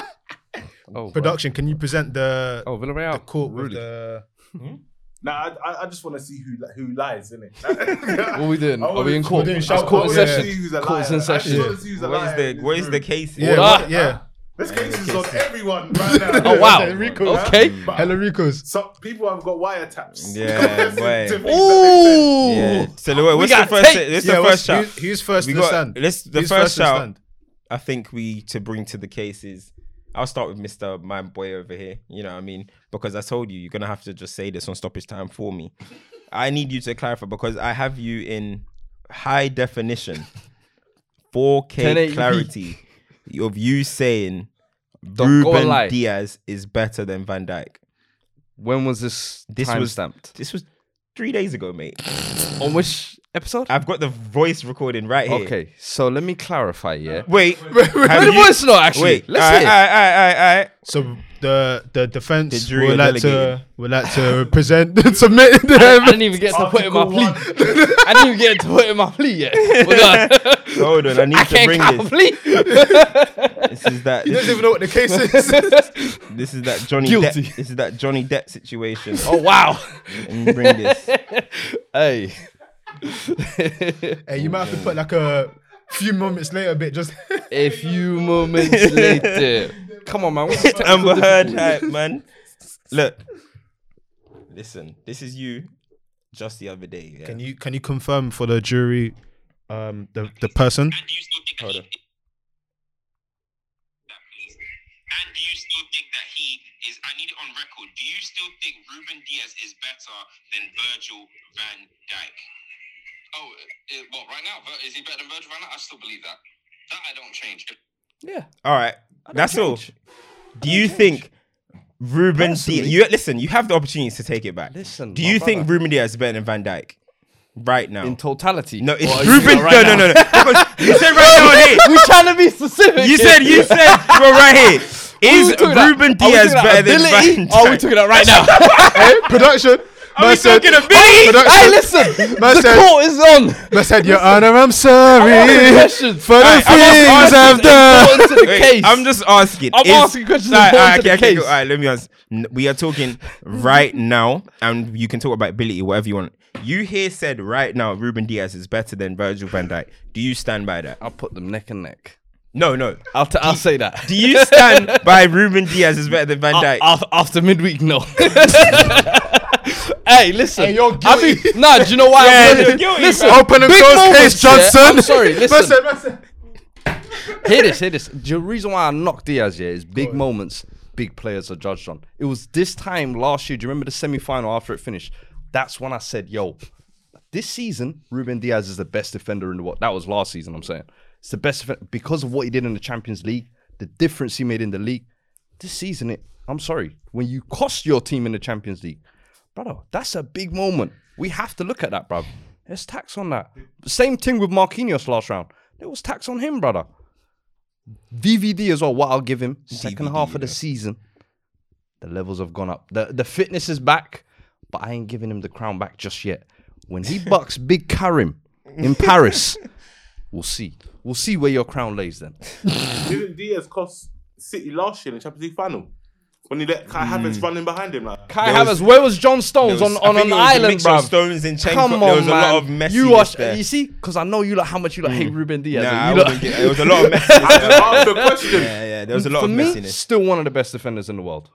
Oh, production. Can you present the Oh, Villarreal. the court with Really? the? Hmm? Nah, I, I- I just want to see who who lies, innit? What are we doing? Are we in wanna- court? doing It's shout court in court, yeah. session. See who's a Court's liar. in I just session. wanna see who's a What is liar the in this the room. case? Yeah, What- what- yeah. There's cases on everyone right now. Oh wow. Enrico. Okay. But Hella Ricos. some people have got wiretaps. Yeah, To things that they Ooh. Yeah. So Louis, what's got the first? tapes. This Yeah, the what's- first shout. who's, who's first We to got- stand? let's- the Who's first to shout- stand? I think we to bring to the cases. I'll start with Mister My Boy over here. You know what I mean? Because I told you you're gonna have to just say this on stoppage time for me. I need you to clarify because I have you in high definition, 4K clarity of you saying Don't go and lie. Rúben Dias is better than Van Dijk. When was this? This time was- stamped. This was three days ago, mate. On which episode? I've got the voice recording right here. Okay, so let me clarify. Yeah. Wait. Where have the you- voice note actually? Wait. Let's Alright, hear. alright, alright, alright, alright. So the the defense The would like delegated. to would like to present submit I them. didn't even get to put in my plea. I didn't even get to put in my plea yet. We're. Hold on, I need I to can't bring this. plea. This is that. He This doesn't even know what the case is. this is that Johnny Guilty. Depp. This is that Johnny Depp situation. oh wow. Let me bring this. Hey. hey, you might have to put like a few moments later, bit just. A few moments later. Come on, man. What's the Amber Heard hype, man. Look, listen. This is you. Just the other day. Yeah. Can you can you confirm for the jury, um, the the person? Hold on. And do you still think that he is? I need it on record. Do you still think Rúben Dias is better than Virgil van Dijk? Oh, uh, well, right now, is he better than Virgil van Dijk? I still believe that. That I don't change. Yeah. All right. That's all. Do you think Rúben Dias? You listen. You have the opportunity to take it back. Listen, Do my you think brother. Rúben Dias is better than Van Dijk right now? In totality. no, it's are you Ruben. right no, no, no, no. You said right now on here. We're trying to be specific. You here. said you said well right here. Are we Is talking about- Ruben are Dias talking about better than Van or Are we Dijk? talking about right now? hey, production. Are we Man said- talking ability? Production. hey, listen. Man the said- court is on. Man said, Your Honor, I'm sorry for the Alright, I'm things asking- I've done. Important Wait. I'm just asking. I'm is- asking questions All right, all right, to okay, okay. All right, let me ask. We are talking right now, and you can talk about ability, whatever you want. You here said right now, Rúben Dias is better than Virgil van Dijk. Do you stand by that? I'll put them neck and neck. No, no. I'll, t- I'll say that. Do you stand by Rúben Dias is better than Van Dijk? After, after midweek, no. hey, listen. Hey, you're I mean, nah, do you know why? Yeah, I'm you're doing it? guilty, Listen, bro. Open and close moments, case, yeah. Johnson. I'm sorry, listen. man said- hear this, hear this. The reason why I knocked Dias here is big moments, big players are judged on. It was this time last year. Do you remember the semi final after it finished? That's when I said, yo, this season, Rúben Dias is the best defender in the world. That was last season, I'm saying. It's the best defender because of what he did in the Champions League, the difference he made in the league. This season, it, I'm sorry, when you cost your team in the Champions League, brother, that's a big moment. We have to look at that, bruv. There's tax on that. Same thing with Marquinhos last round. There was tax on him, brother. VVD as well. What I'll give him second VVD, half of the season, the levels have gone up. the The fitness is back, but I ain't giving him the crown back just yet. When he bucks Big Karim in Paris, we'll see. We'll see where your crown lays then. Didn't Dias cost City last year in the Champions League final? When he let Kai hmm. Havertz run in behind him, like Kai There Havertz, where was John Stones There was- on, I on think an it was a island, mix of bruv? Stones and Chen- Come on, there was a lot man. of messiness you watch, there. you see, because I know you like how much you like hate hmm. Rúben Dias. Nah, and I you lot- wouldn't get- it was a lot of messiness. There. asked the question. yeah, yeah, there was a lot For of me, messiness. still one of the best defenders in the world.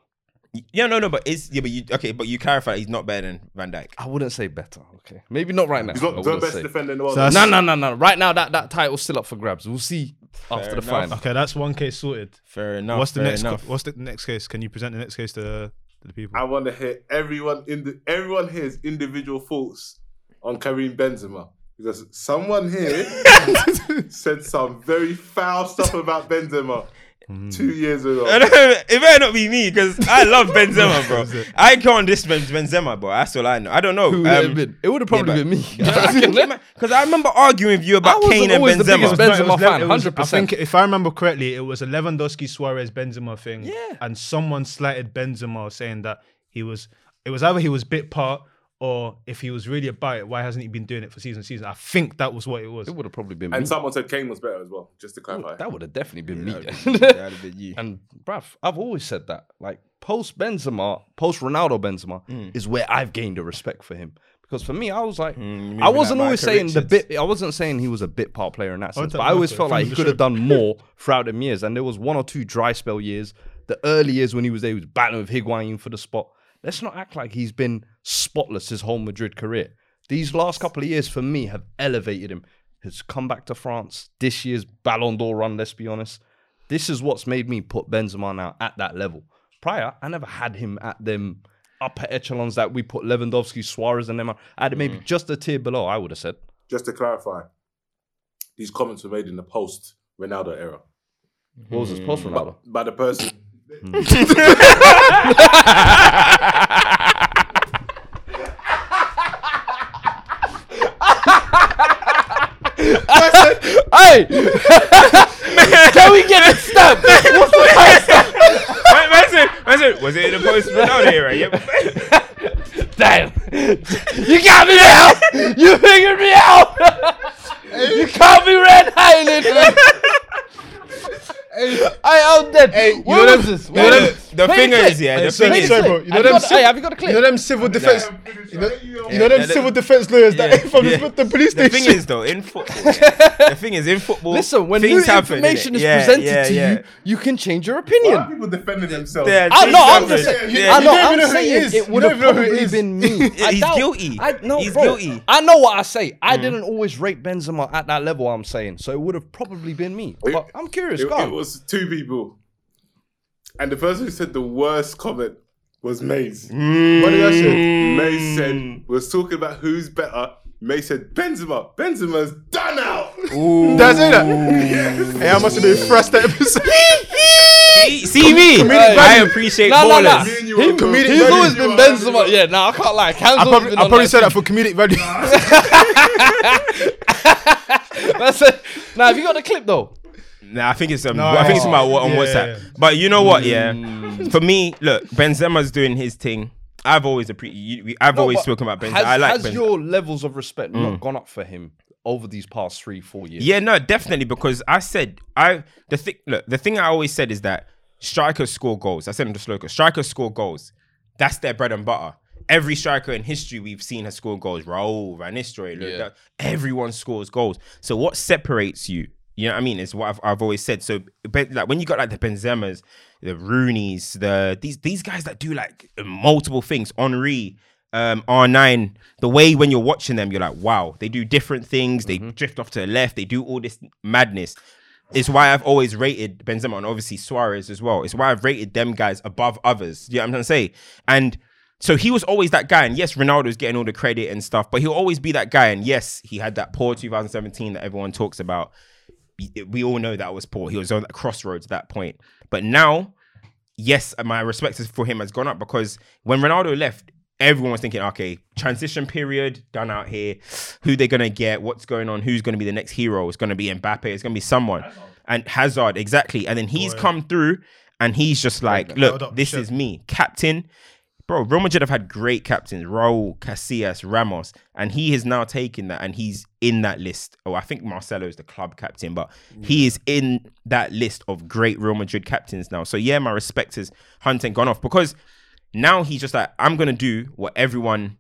Yeah, no, no, but is yeah, but you okay, but you clarify he's not better than Van Dijk. I wouldn't say better. Okay, maybe not right now. He's I not the wouldn't best say. defender in the world. So that's- No, no, no, no. Right now, that that title's still up for grabs. We'll see after the enough. final. Okay, that's one case sorted. Fair enough. What's the fair next? co- enough. what's the next case? Can you present the next case to, to the people? I want to hear everyone in the everyone here's individual thoughts on Karim Benzema because someone here said some very foul stuff about Benzema Mm. two years ago. it better not be me because I love Benzema, bro. I can't diss Ben- Benzema, bro. That's all I know. I don't know. Who would it um, been? It would have probably yeah, been me. Because I remember arguing with you about Kane and always the biggest Benzema. No, Benzema fan, le- it was- 100%. I think if I remember correctly, it was a Lewandowski Suarez Benzema thing. Yeah. And someone slighted Benzema saying that he was it was either he was bit part or if he was really about it, why hasn't he been doing it for season season? I think that was what it was. It would have probably been me. And someone said Kane was better as well, just to clarify. That would have definitely been me. That'd be- that'd have been you. and bruv, I've always said that. Like post Benzema, post Ronaldo Benzema Mm. is where I've gained a respect for him Because for me, I was like, Mm, I wasn't always Micah saying the bit. I wasn't saying he was a bit part player in that sense, thought but I always felt like he could have done more throughout them years. And there was one or two dry spell years. The early years when he was there, he was battling with Higuain for the spot. Let's not act like he's been spotless his whole Madrid career. These last couple of years for me have elevated him. Has come back to France. This year's Ballon d'Or run. Let's be honest. This is what's made me put Benzema now at that level. Prior, I never had him at them upper echelons that we put Lewandowski, Suarez, and them. I had maybe mm. just a tier below. I would have said. Just to clarify, these comments were made in the post Ronaldo era What was this post Ronaldo? by the person. Hey, can we get it stamped? What's the price? Man, man said, man said, was it in the post Ronaldo era? Yep. Damn, you got me now. You figured me out. you caught me red-handed. Hey, I'm dead. Hey, you What know was this? What them- this? The Play thing is, yeah, the sorry, thing is, bro. You know them got the- civ- hey, have you got the clip? You know them civil defense. You know, you know them civil defense lawyers that from the, the police the thing is though, in football, the thing is in football. Listen, when things new happen, information is presented to you, you can change your opinion. people defending themselves? Yeah, I know. I'm happen. just saying. I know. you don't even I'm saying it would don't have even know who it probably been me. I he's guilty. I know. He's guilty. I know what I say. I mm. didn't always rate Benzema at that level. I'm saying so. It would have probably been me. But I'm curious. It, go it on. was two people, and the person who said the worst comment was Maze. Mm. What did I say? Maze said was talking about who's better. May said Benzema. Benzema's done out. Did I say that? Hey, I must have been thrust that episode. See, see me. Comedic I appreciate No, no, no. ballers. Me and you He- comedic He's value. always been Benzema. Yeah, nah, I can't lie. Cam's I probably, I probably that said that for comedic value. That's it. Nah, have you got the clip though? Nah, I think it's um, No, I think it's about what on yeah, WhatsApp. But you know what? Yeah, for me, look, Benzema's doing his thing. I've always appreciated. I've No, always spoken about Benzema. Has, I like has Benzema. your levels of respect not gone up for him over these past three, four years? Yeah, no, definitely because I said I the thing. Look, the thing I always said is that strikers score goals. I said in the slogan, strikers score goals. That's their bread and butter. Every striker in history we've seen has scored goals. Raul, Van Nistelrooy, look, Yeah. that- everyone scores goals. So what separates you? You know what I mean? It's what I've, I've always said. So, but like when you got like the Benzemas, the Rooney's, the these these guys that do like multiple things, Henry, um, R9, the way when you're watching them, you're like, wow, they do different things. They drift off to the left. They do all this madness. It's why I've always rated Benzema and obviously Suarez as well. It's why I've rated them guys above others. You know what I'm trying to say? And so he was always that guy. And yes, Ronaldo's getting all the credit and stuff, but he'll always be that guy. And yes, he had that poor 2017 that everyone talks about. We all know that was poor. He was on that crossroads at that point. But now, yes, my respect for him has gone up because when Ronaldo left, everyone was thinking, okay, transition period done out here. Who they're gonna get? What's going on? Who's gonna be the next hero? It's gonna be Mbappe. It's gonna be someone. And Hazard, exactly. And then he's come through and he's just like, look, this is me, captain. Bro, Real Madrid have had great captains, Raul, Casillas, Ramos, and he has now taken that and he's in that list. Oh, I think Marcelo is the club captain, but he is in that list of great Real Madrid captains now. So yeah, my respect has hunting gone off because now he's just like, I'm gonna do what everyone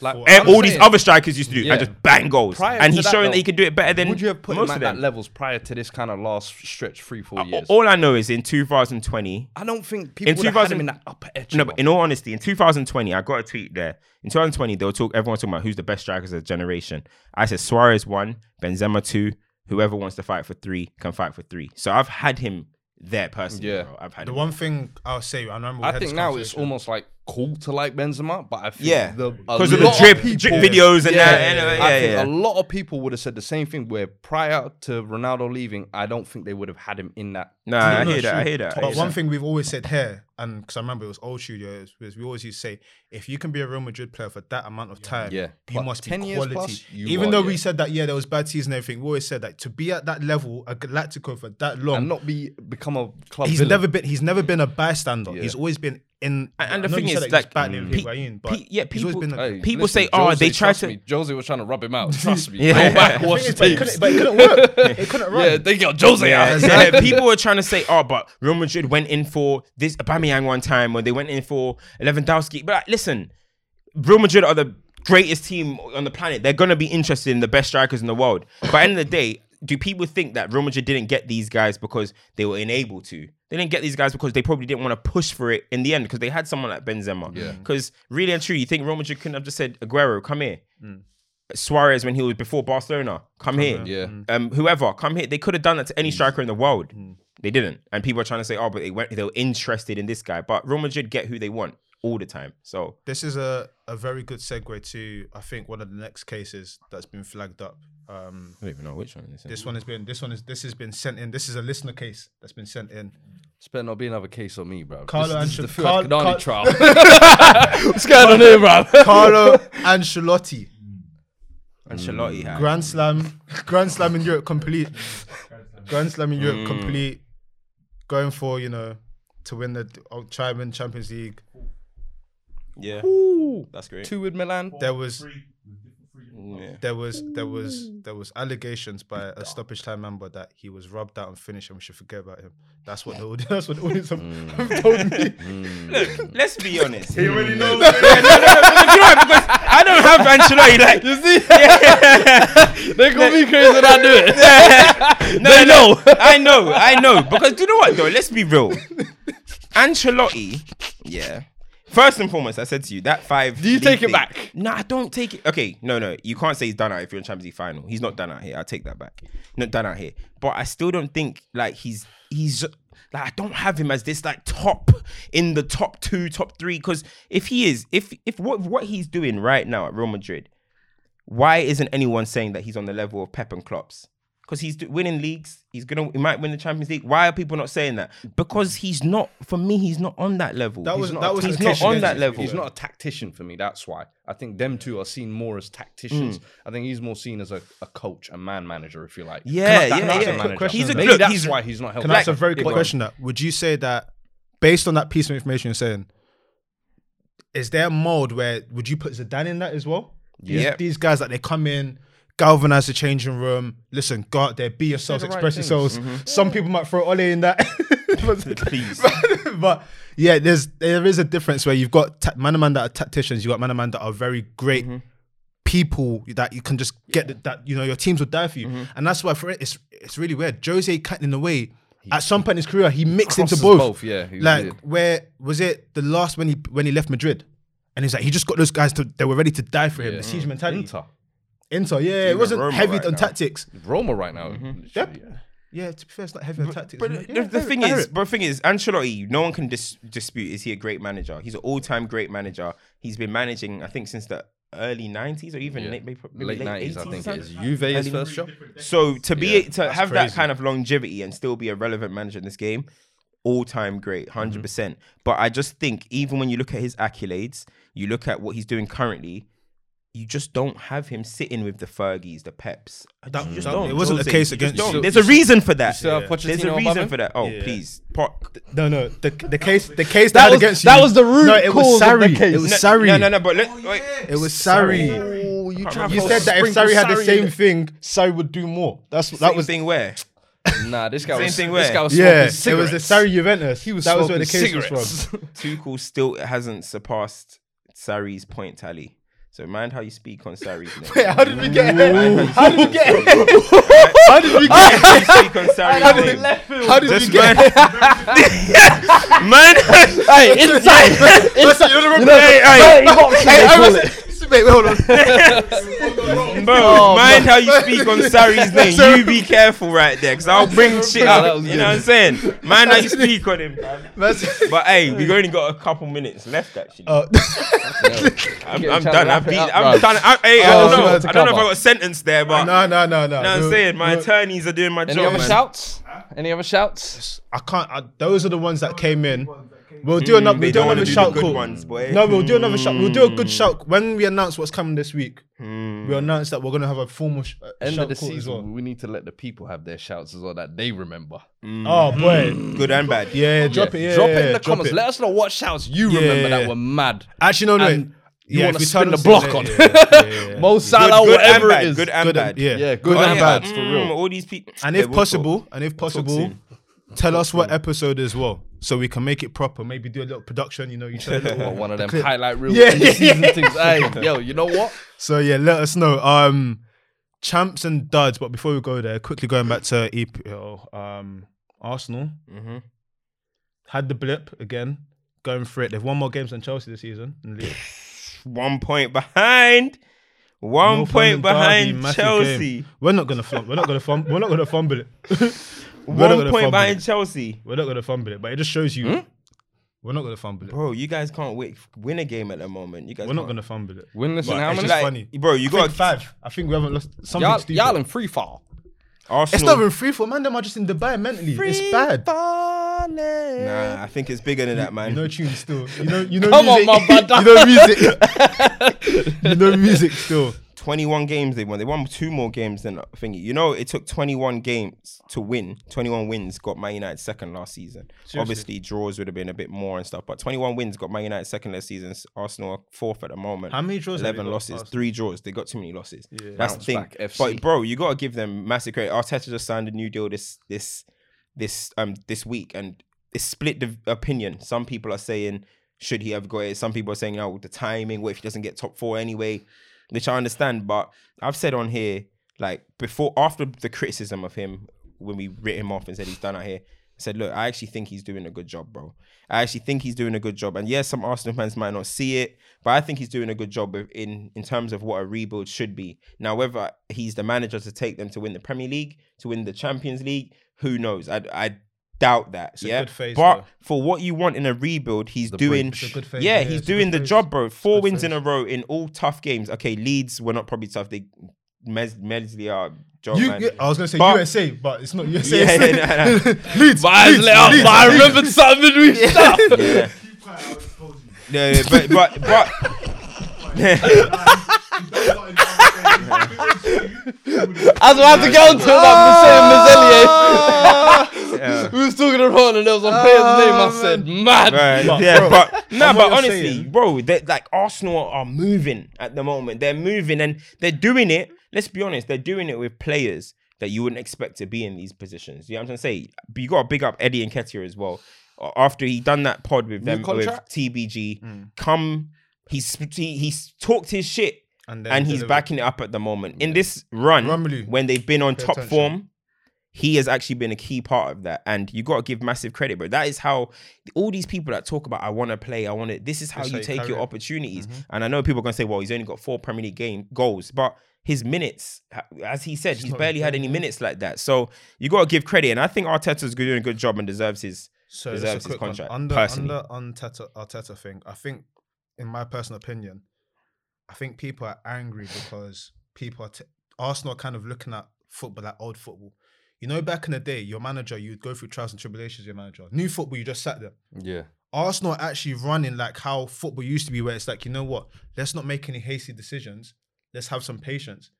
Like I'm all these saying, other strikers used to do Yeah. and just bang goals. Prior and he's that, showing though, that he can do it better than Would you have put most him of at that levels prior to this kind of last stretch, three, four uh, years? All I know is in 2020, I don't think people In would have had 2000 him in that upper edge. No, but in all honesty, in 2020, I got a tweet there. In 2020, they were talk. Everyone's talking about who's the best strikers of the generation. I said Suarez one, Benzema two. Whoever wants to fight for three can fight for three. So I've had him there personally. Yeah. bro. I've had The him. one thing I'll say, I remember. we I had think this now it's almost like cool to like Benzema, but I think Yeah. the, because of the lot drip, people- drip videos and Yeah, that. and, uh, yeah, I think yeah. a lot of people would have said the same thing. Where prior to Ronaldo leaving, I don't think they would have had him in that. No, I No, hear that. I hear that. But hear one that. thing we've always said here, and because I remember it was old studios, was we always used to say, if you can be a Real Madrid player for that amount of time, Yeah. you But must be 10 years quality. plus, Even are, though yeah. we said that, yeah, there was bad season and everything, we always said that to be at that level, a Galactico for that long, and not be become a club. he's villain. never been. He's never been a bystander. Yeah. He's always been in. And- and I the know thing you said is, that he was like, Higuain, but pe- yeah, he's always people- been. A, Hey, People listen, say, oh, Jose, they try trust to- Me. Jose was trying to rub him out. Trust me. Yeah. Go back, watch the is, but it tapes. couldn't, but it couldn't work. It couldn't run. Yeah, they got Jose Yeah, out. yeah, people were trying to say, oh, but Real Madrid went in for this Aubameyang one time, or they went in for Lewandowski. But like, listen, Real Madrid are the greatest team on the planet. They're gonna be interested in the best strikers in the world. But at the end of the day, do people think that Real Madrid didn't get these guys because they were unable to? They didn't get these guys because they probably didn't want to push for it in the end because they had someone like Benzema. Yeah. Mm. Because really and truly, you think Real Madrid couldn't have just said, Aguero, come here. Mm. Suarez when he was before Barcelona, come here. Yeah. Mm. Um, whoever, come here. They could have done that to any striker in the world. They didn't. And people are trying to say, oh, but they went, they were interested in this guy. But Real Madrid get who they want all the time. So This is a, a very good segue to I think one of the next cases that's been flagged up. Um, I don't even know which one this this one has been this one is this has been sent in. This is a listener case that's been sent in. It's better not be another case on me, bro. Carlo this, this Ancelotti- the Phil Carl- Carl- trial. What's going on here, bro? Carlo Ancelotti, Ancelotti had. Grand Slam, Grand Slam in Europe complete, Grand Slam in Mm. Europe complete, going for you know to win the oh, try and win Champions League. Yeah. That's great. Two with Milan. There was Yeah. there was there was mm. there was allegations by a stoppage time member that he was rubbed out and finished and we should forget about him. That's what the audience, that's what the audience have, Mm. have told me. Mm. Look, let's be honest. He already mm. knows. Yeah, no, no, no, you know what, because I don't have Ancelotti. Like, you see, yeah. They call me crazy and I do it. no, they know. I know, I know. Because do you know what though? Let's be real. Ancelotti, yeah. First and foremost, I said to you that five. Do you take it back? No, I don't take it. Okay, no, no. You can't say he's done out if you're in Champions League final. He's not done out here. I'll take that back. Not done out here. But I still don't think like he's he's like I don't have him as this like top in the top two, top three. Because if he is, if if what what he's doing right now at Real Madrid, why isn't anyone saying that he's on the level of Pep and Klopp's? Because he's winning leagues, he's gonna, he might win the Champions League. Why are people not saying that? Because he's not. For me, he's not on that level. That He's was not- that was he's not on that level. He's not a tactician for me. That's why I think them two are seen more as tacticians. Mm. I think he's more seen as a, a coach, a man manager, if you like. Yeah, Can I- yeah, that's yeah. a manager. Quick He's a Maybe look, that's he's- why he's not helping. Can I ask a very Yeah, quick question? That would you say that based on that piece of information you're saying, is there a mold where would you put Zidane in that as well? These, these guys that they come in, galvanize the changing room. Listen, go out there, be yourselves, the right express things. yourselves. Mm-hmm. Some people might throw Ole in that. but, Please. but yeah, there's there is a difference where you've got ta- man and man that are tacticians, you have got man and man that are very great mm-hmm. people that you can just get the, that you know your teams will die for you, mm-hmm. and that's why for it it's it's really weird. Jose Cat in a way. At some point in his career, he mixed into both. both, yeah, like weird. where was it the last when he when he left Madrid, and he's like he just got those guys to they were ready to die for him. The siege mm. mentality. Inter. Inter, yeah, it wasn't Roma heavy right on now. tactics. Roma right now. Mm-hmm. literally, yeah. Yeah, to be fair, it's not heavy on tactics. But the, Yeah, the thing it, I hear is, but the thing is, Ancelotti, no one can dis- dispute is he a great manager. He's an all-time great manager. He's been managing, I think, since the early '90s or even Yeah. late, maybe Late nineties, I 80s think it is. something. Juve his Early- first job. So to be Yeah, to have that crazy. kind of longevity and still be a relevant manager in this game, all time great, 100 percent. But I just think even when you look at his accolades, you look at what he's doing currently. You just don't have him sitting with the Fergies, the Peps. That- You just that- don't. it wasn't the Jose, case against- just don't. you There's a reason for that. still have There's a reason for that. Oh, Yeah. please. Po- No, no, the the case the case That that, was- against that you. That was the root No, it was cause of the Sarri. case. It was no, Sarri. No, no, no. But let, oh, wait. It was Sarri. Oh, you You said that if sprinkle Sarri had the same thing, Sarri would do more. That's that That was was thing where. Nah, this guy Same was. thing this where- guy was yeah. smoking It was the cigarettes. Sarri Juventus. He was that was where the smoking case was from. Tuchel still hasn't surpassed Sarri's point tally. So mind how you speak on Sarri's name. Wait, how did we get Mind here? how you How did we get here? How did we mind get how you speak on Sarri's name. How did we Just get man, man. Hey, inside. Listen, you know, hey, hey, Dirty boxing, they call it. Wait, wait, hold on. bro, Oh, mind how you speak on Sarri's name. You be careful right there, cause I'll bring shit that up. was You know what I'm saying? Mind how you speak on him. man. That's- But hey, we only got a couple minutes left actually. Uh, I'm, Get a I'm chance done. I've wrap it been. up, I'm bruv. done. I, hey, I Oh, don't know. I that's don't know if I cover. got a sentence there, but no, no, no, no. You know what I'm saying? My attorneys are doing my Any job. other man. shouts? Any other shouts? I can't. I, those are the ones that came in. We'll do hmm, another. We'll do wanna another shout call. ones. No, we'll do another shout. We'll do a hmm. good shout when we announce what's coming this week. We'll hmm. announce that we're gonna have a formal sh- End shout of the season, well. we need to let the people have their shouts as well that they remember. Oh boy, Good and bad. yeah, drop it. Yeah, drop yeah, it in the comments. it. Let us know what shouts you Yeah, remember yeah, that were mad. Actually, no, no. You yeah, wanna if we spin the block on. yeah, yeah, yeah, yeah. Mo Salah, good and whatever bad. it is. Good and Good bad. and- yeah, Yeah, good good and and bad bad. Mm, all these people. And if possible, and if possible, soon. Tell us what episode as well, so we can make it proper. Maybe do a little production. You know, you a little one of them clip. highlight reels Yeah, of season things. Hey, yo, you know what? So yeah, let us know. Um, champs and duds. But before we go there, quickly going back to EPL. Um, Arsenal Mhm. had the blip again, going for it. They've won more games than Chelsea this season. One point behind. One North point London derby, behind massive Chelsea. game. We're not gonna fumble. We're not gonna fumble. We're not gonna fumble it. We're not One gonna point fumble behind it. Chelsea. We're not gonna fumble it. But it just shows you hmm? we're not gonna fumble it. Bro, you guys can't wait, win a game at the moment. You guys We're not can't- gonna fumble it. Winless and how it's many? just Like, funny. bro, you I think got five. I think we haven't lost something Y'all, stupid. y'all in free fall. it's Arsenal. not even free for man. Them are just in Dubai mentally. it's bad. Nah, I think it's bigger than that, man. You know tune still. You know you know Come on, music. my brother. you know music. you know music still. 21 games they won. They won two more games than thingy. You know, it took 21 games to win. 21 wins got Man United second last season. Obviously, draws would have been a bit more and stuff, but 21 wins got Man United second last season. Arsenal are fourth at the moment. How many draws 11 they losses, Arsenal? three draws. They got too many losses. Yeah. That's the thing. back, FC. But bro, you gotta give them massive credit. Arteta just signed a new deal this this this um this week, and it's split the opinion. Some people are saying should he have got it. Some people are saying oh the timing. What if he doesn't get top four anyway? Which I understand, but I've said on here like before after the criticism of him when we writ him off and said he's done out here. I said, look, I actually think he's doing a good job, bro. I actually think he's doing a good job. And yes, some Arsenal fans might not see it, but I think he's doing a good job in in terms of what a rebuild should be. Now, whether he's the manager to take them to win the Premier League, to win the Champions League, who knows? I, I doubt that. a yeah, good phase, but though. for what you want in a rebuild, he's The doing. It's a good phase, yeah, yeah, he's it's a doing good the phase. job, bro. Four good wins in a row in all tough games. Okay, Leeds were not probably tough. They Mes Mesley are job You, man. I was gonna say But- USA, but it's not USA. Yeah, it's- no, no. Leeds, But I, Leeds, let Leeds. up, I remembered something we stopped. Yeah. No, no, but but but I was about to go to that for saying Mazelier. We was talking around and there was a player's name. I said, mad. Right, yeah, bro, but no, on but honestly, saying- bro, they like Arsenal are moving at the moment. They're moving and they're doing it. Let's be honest, they're doing it with players that you wouldn't expect to be in these positions. You know what I'm trying to say? But you got to big up Eddie Nketiah as well. After he done that pod with them with? TBG, Mm. come he's he, he's talked his shit And, then and he's delivered. backing it up at the moment. In this run, Romelu, when they've been on pay top attention. form, he has actually been a key part of that. And you got to give massive credit, but That is how all these people that talk about, I want to play, I want to, this is how That's you how take your it. opportunities. Mm-hmm. And I know people are going to say, well, he's only got four Premier League game goals, but his minutes, as he said, he's barely had any minutes like that. So you got to give credit. And I think Arteta's doing a good job and deserves his. So deserves his one. contract, Under personally. under Arteta, Arteta thing. I think, in my personal opinion, I think people are angry because people are t- Arsenal are kind of looking at football like old football. You know, back in the day, your manager you'd go through trials and tribulations. Your manager, new football, you just sat there. Yeah. Arsenal are actually running like how football used to be, where it's like, you know what? Let's not make any hasty decisions. Let's have some patience.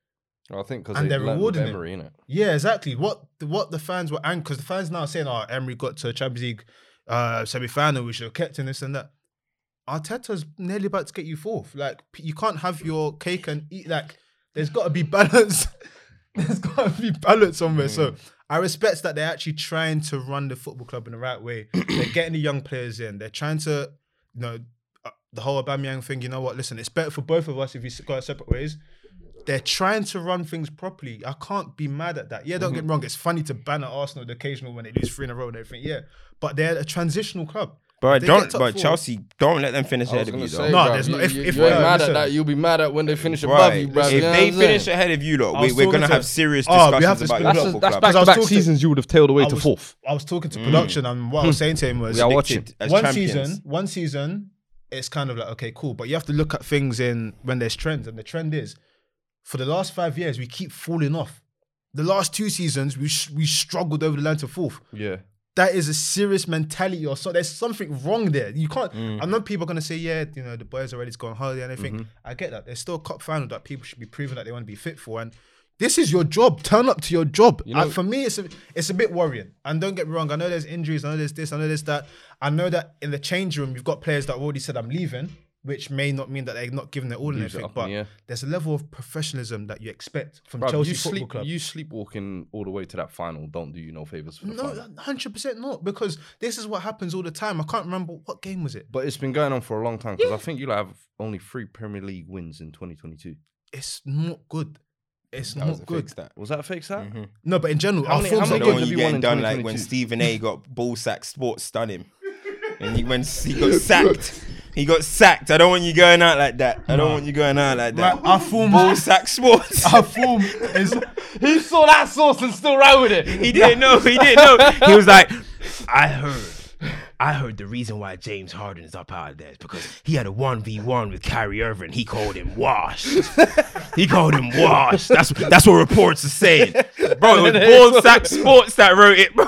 I think because And they with rewarding it. Emery, innit? Yeah, exactly. What the, what the fans were angry because the fans now are saying, "Oh, Emery got to Champions League uh, semi final. We should have kept in this and that." Arteta's nearly about to get you fourth. Like you can't have your cake and eat. Like there's got to be balance. there's got to be balance somewhere. So I respect that they're actually trying to run the football club in the right way. they're getting the young players in. They're trying to, you know, uh, the whole Aubameyang thing. You know what? Listen, it's better for both of us if we s- go separate ways they're trying to run things properly. I can't be mad at that. Yeah, don't get me wrong. It's funny to ban at Arsenal the occasional when they lose three in a row and everything. Yeah, but they're a transitional club. But If they don't, top but four- Chelsea, don't let them finish ahead of you, say, though. No, there's no- if- you, if- you ain't mad listen. at that. You'll be mad at when they finish above Right. you, bro. If you they finish saying? ahead of you, lot, I we, was we're talking gonna to- have serious Oh, we discussions have to about spin your it up. football That's club. Because I back-to-back talking- seasons you would have tailed away I to was- fourth. I was talking to mm. production and what I was saying to him was We are watching. Addicted as one champions. season, one season, it's kind of like okay, cool, but you have to look at things in when there's trends, and the trend is for the last five years we keep falling off. The last two seasons we sh- we struggled over the line to fourth. Yeah. That is a serious mentality or so there's something wrong there. You can't Mm. I know people are gonna say, yeah, you know, the boys already gone holiday and everything. Mm-hmm. I get that. There's still a cup final that people should be proving that they want to be fit for. And this is your job. Turn up to your job. You know- Uh, for me, it's a it's a bit worrying. And don't get me wrong, I know there's injuries, I know there's this, I know there's that. I know that in the change room, you've got players that already said I'm leaving. Which may not mean that they're not giving their all and Leaves it everything, but the there's a level of professionalism that you expect from Bruv, Chelsea you Football sleep, Club. you sleepwalking all the way to that final. Don't do you no favors for the no, final. hundred percent not because this is what happens all the time. I can't remember what game was it. But it's been going on for a long time because I think you'll have only three Premier League wins in 2022. It's not good. It's That was not a good. fix that. Was that a fake stat? Mm-hmm. No, but in general, How our many- form's how not many good. one have you you won getting done like when 2022? Stephen A got ball sack sports stung him, and he went he got sacked. He got sacked. I don't want you going out like that. I don't want you going out like that. Right, our form, Ball sack sports. our form is He saw that sauce and still ran with it. he didn't know. He didn't know. He was like, I heard. I heard the reason why James Harden is up out of there is because he had a one v one with Kyrie Irving. He called him washed. he called him washed. That's that's what reports are saying, bro. It was Ball Sack Sports that wrote it, bro.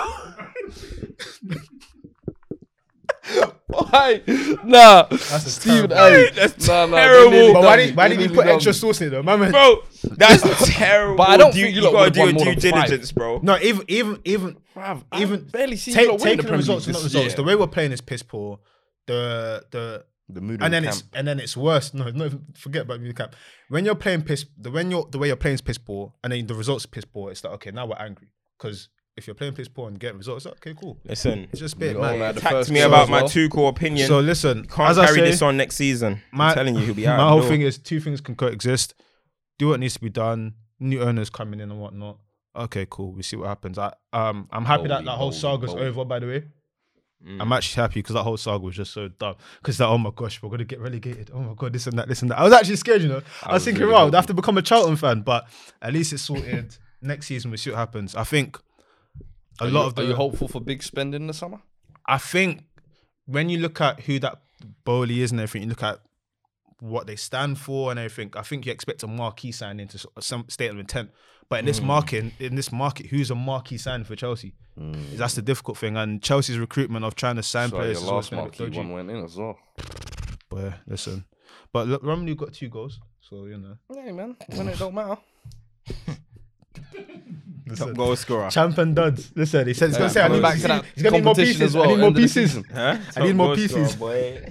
Why? Nah, Stephen A. That's Nah, nah, they terrible. But why did me. why did you put done extra sauce in it though, my man? bro. That's terrible. But I don't You- think you you gotta do won your due than five. diligence, bro. No, even even even Bruv, I even barely see take, you taking the the results League or not results. year. The way we're playing is piss poor. The the The mood and then the it's and then it's worse. No, no, forget about music camp. When you're playing piss, the when you're the way you're playing is piss poor, and then the results are piss poor. It's like okay, now we're angry because if you're playing piss poor and getting results, okay, cool. Listen, It's just a bit You all mad. had the attacked me about as my two core opinion. So listen, Can't as I carry say, this on next season. my- I'm telling you, he'll be out. My whole thing is two things can coexist. Do what needs to be done. New owners coming in and whatnot. Okay, cool. We see what happens. I um I'm happy that that whole Boehly, saga's Boehly. over. By the way, Mm. I'm actually happy because that whole saga was just so dumb. Because that oh my gosh, we're gonna get relegated. Oh my god, this and that, this and that. I was actually scared, you know. I, was, was thinking, really wow, I hoping. have to become a Charlton fan, but at least it's sorted. Next season we see what happens. I think a Are lot you, of the Are you hopeful for big spend in the summer? I think when you look at who that Boehly is and everything, you look at what they stand for and everything. I think you expect a marquee signing to some state of intent. But in Hmm. this market, in this market, who's a marquee sign for Chelsea? That's the difficult thing. And Chelsea's recruitment of trying to sign Sorry, players your last marquee one went in as well. But yeah, listen, but look, Romelu got two goals, so you know. Hey man, when it don't matter. top goal scorer. Champ and duds. Listen, he said he's gonna Yeah, say I need, back to that he's gonna need more pieces. well, I need more end of the pieces. Huh? I need more pieces. scorer.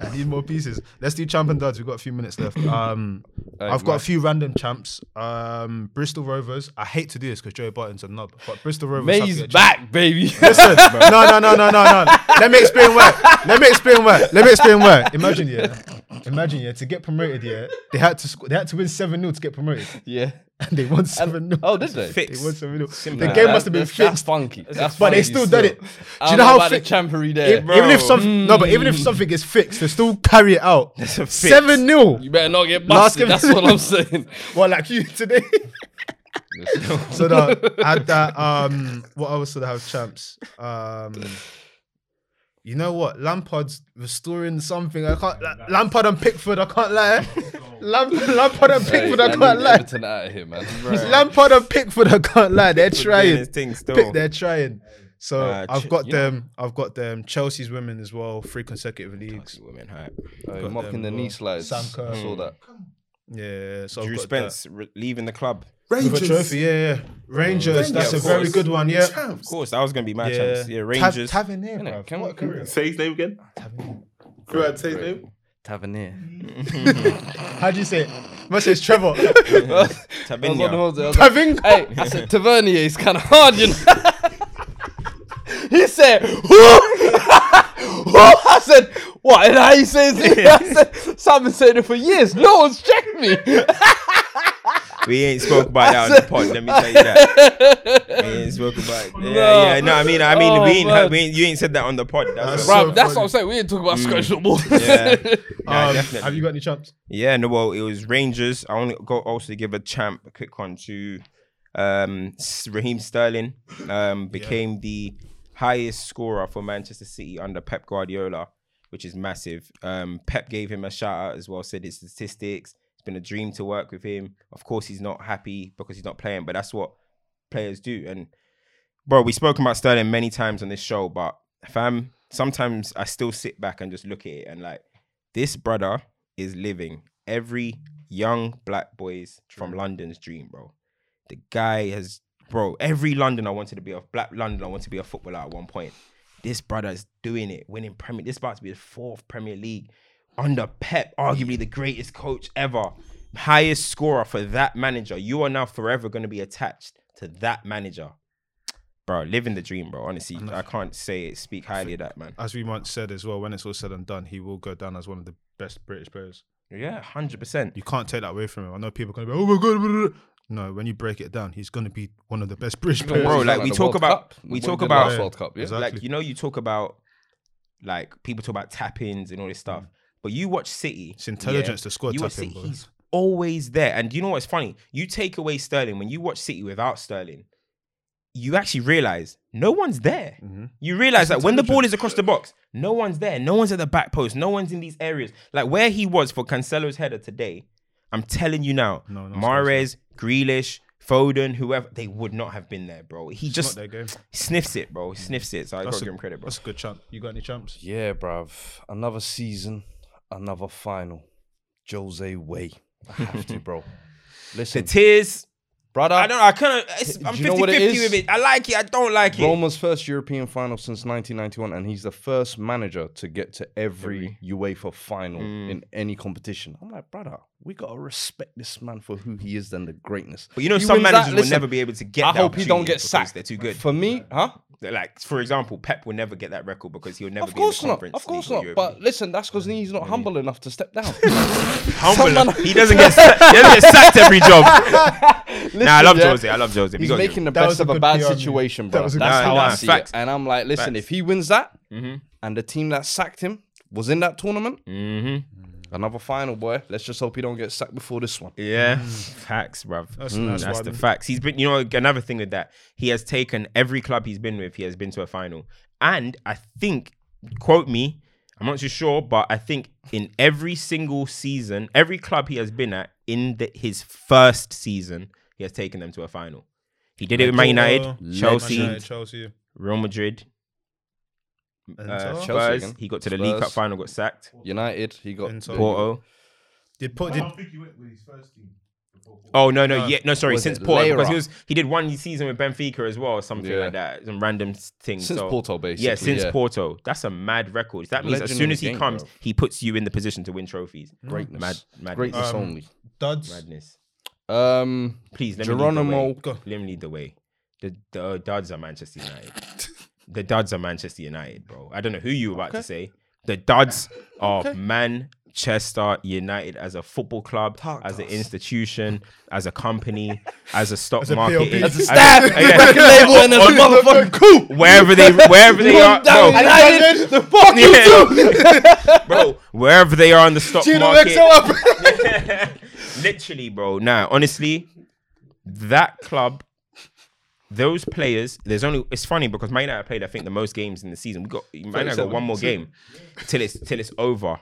I need more pieces. Let's do champ and duds. We've got a few minutes left. Um, Hey, I've got a few random champs. Um, Bristol Rovers. I hate to do this because Joe Barton's a nub, but Bristol Rovers. have to May's get a champ. back, baby. Listen, no, no, no, no, no, no. Let me explain why. Let me explain why. Let me explain why. Imagine, yeah. Imagine, yeah. To get promoted, yeah, they had to sc- they had to win seven 0 to get promoted, yeah. And they won seven 0 Oh, did they? They won seven 0 The game must have been that's, that's funky. That's but they funky still done it. Do you know know how about fi- the champery there? If- even if Bro. some no, but even if something is fixed, they still carry it out. a fix. Seven 0 You better not get Last busted. That's what I'm saying. Well, like you today. so that I had that. Um, what else did I have? Champs. Um, you know what? Lampard's restoring something. I can't. La- Lampard and Pickford. I can't lie. Lamp- Lampard and Pickford. I can't leave lie. Everton out of here, man. Lampard and Pickford. I can't lie. They're Doing trying. thing still. Pick, they're trying. So Uh, I've Ch- got you know- them. I've got them. Chelsea's women as well. Three consecutive leagues. Women hype. Uh, Got mocking the them, knee slides. Sam Kerr. I saw that. Yeah. So I've Drew got Spence re- leaving the club. That. With a trophy. Yeah, yeah. Rangers. That's Yeah, a of very good one. Yeah. Of course, that was gonna be my Yeah. chance. Yeah, Tav- Rangers. Tavernier, Innit? bruv. Can What we- a career. Say his name again. Go ahead, say his name. Tavernier. How do you say it? Must say it's Trevor. I was on the Tavernier. hold- I was like, Taving. Hey, I said Tavernier is kind of hard, you know. he said, "Who?" Who? I said, "What?" And how you say it? I said, "So I've been saying it for years. No one's checked me." We ain't spoke about that on the pod. Let me tell you that. We ain't spoke about. Yeah, No. yeah. No, I mean, I mean, Oh, we ain't, man. we ain't. You ain't said that on the pod. That's That's what- Bro, so that's what I'm saying. We ain't talking about Scottish football. yeah. Nah, Um, definitely. have you got any champs? Yeah, no, well, it was Rangers. I only got also give a champ a quick one to um, Raheem Sterling. Um, became the highest scorer for Manchester City under Pep Guardiola, which is massive. Um, Pep gave him a shout out as well, said his statistics. Been a dream to work with him. Of course, he's not happy because he's not playing, but that's what players do. And bro, we've spoken about Sterling many times on this show, but fam, sometimes I still sit back and just look at it and like, this brother is living every young black boy's from London's dream, bro. The guy has, bro, every London I wanted to be a black London, I wanted to be a footballer at one point. This brother is doing it, winning Premier. This about to be his fourth Premier League. Under Pep, arguably the greatest coach ever, highest scorer for that manager. You are now forever going to be attached to that manager. Bro, living the dream, bro. Honestly, I can't say it, speak highly of that man. As we once said as well, when it's all said and done, he will go down as one of the best British players. Yeah, hundred percent. You can't take that away from him. I know people are gonna be, oh my god. blah, blah, blah." No, when you break it down, he's gonna be one of the best British players. Bro, He's like we talk World about- Cup. we talk about- World Cup. Yeah. Exactly. Like you know, you talk about like people talk about tap-ins and all this stuff, mm. But you watch City. It's intelligence to score You watch tap-in, City, he's always there. And you know what's funny? You take away Sterling when you watch City without Sterling. You actually realize no one's there. Mm-hmm. You realize that when the ball is across the box, no one's there. No one's at the back post. No one's in these areas. Like where he was for Cancelo's header today. I'm telling you now, No, no, Mahrez, Grealish, Foden, whoever, they would not have been there, bro. He It's just not their game. sniffs it, bro. He sniffs it. So I gotta a, give him credit, bro. that's a good champ. You got any champs? Yeah, bruv. Another season, another final. Jose Way. I have to, bro. Listen. The tears. Brother. I don't know. I kind of. I'm Do you 50 know 50 is? with it. I like it. I don't like it. Roma's first European final since 1991, and he's the first manager to get to every UEFA final Mm. in any competition. I'm like, brother, we gotta respect this man for who he is and the greatness. But you know, some wins that- managers will listen, never be able to get I hope he don't get sacked. They're too good. For me, huh? Like, for example, Pep will never get that record because he'll never Of be in the course not. Of course not. But listen, that's because he's not humble enough to step down. humble. he doesn't get sa- he doesn't get sacked every job. nah, I love yeah. Jose. I love Jose. We He's gotta give making him- the best was a of a bad PR situation, bro. was That's how PR I see Facts. it. And I'm like, listen, Facts. if he wins that, Mhm. and the team that sacked him was in that tournament, Mhm. another final, boy. Let's just hope he don't get sacked before this one. Yeah, facts, bruv. That's, Mm, that's, That's the facts. He's been, you know, another thing with that, he has taken every club he's been with, he has been to a final. And I think, quote me, I'm not too sure, but I think in every single season, every club he has been at in the, his first season, he has taken them to a final. He did it with Man United, Chelsea, Chelsea. Real Madrid, uh, Spurs. Chelsea again. He got to the League Cup final, got sacked. United, he got Inter. Porto. Did put did think he went with his first team. before Porto. Oh no no No. yeah no sorry Was since it Porto because he was he did one season with Benfica as well or something Yeah. like that some random s- thing since so, Porto, basically. yeah since yeah. Porto that's a mad record that means as Legend soon of as the he game, comes bro. he puts you in the position to win trophies Greatness. mad madness Greatness Um, only. duds? madness Um, please let Geronimo- me lead the way. Let me lead the way. The the uh, duds are Manchester United. The duds are Manchester United bro. I don't know who you were about to say. The duds are Manchester United as a football club, as an institution, as a company, as a stock As a market, PLP. As a staff, label. And a motherfucking coup. wherever they wherever they are, bro, United, the fuck you Yeah. bro, wherever they are in the stock Gino market, XO up. Literally, bro. Nah, honestly, that club, those players. There's only. It's funny because Man United played, I think, the most games in the season. We got Man United got one more game till it's till it's over.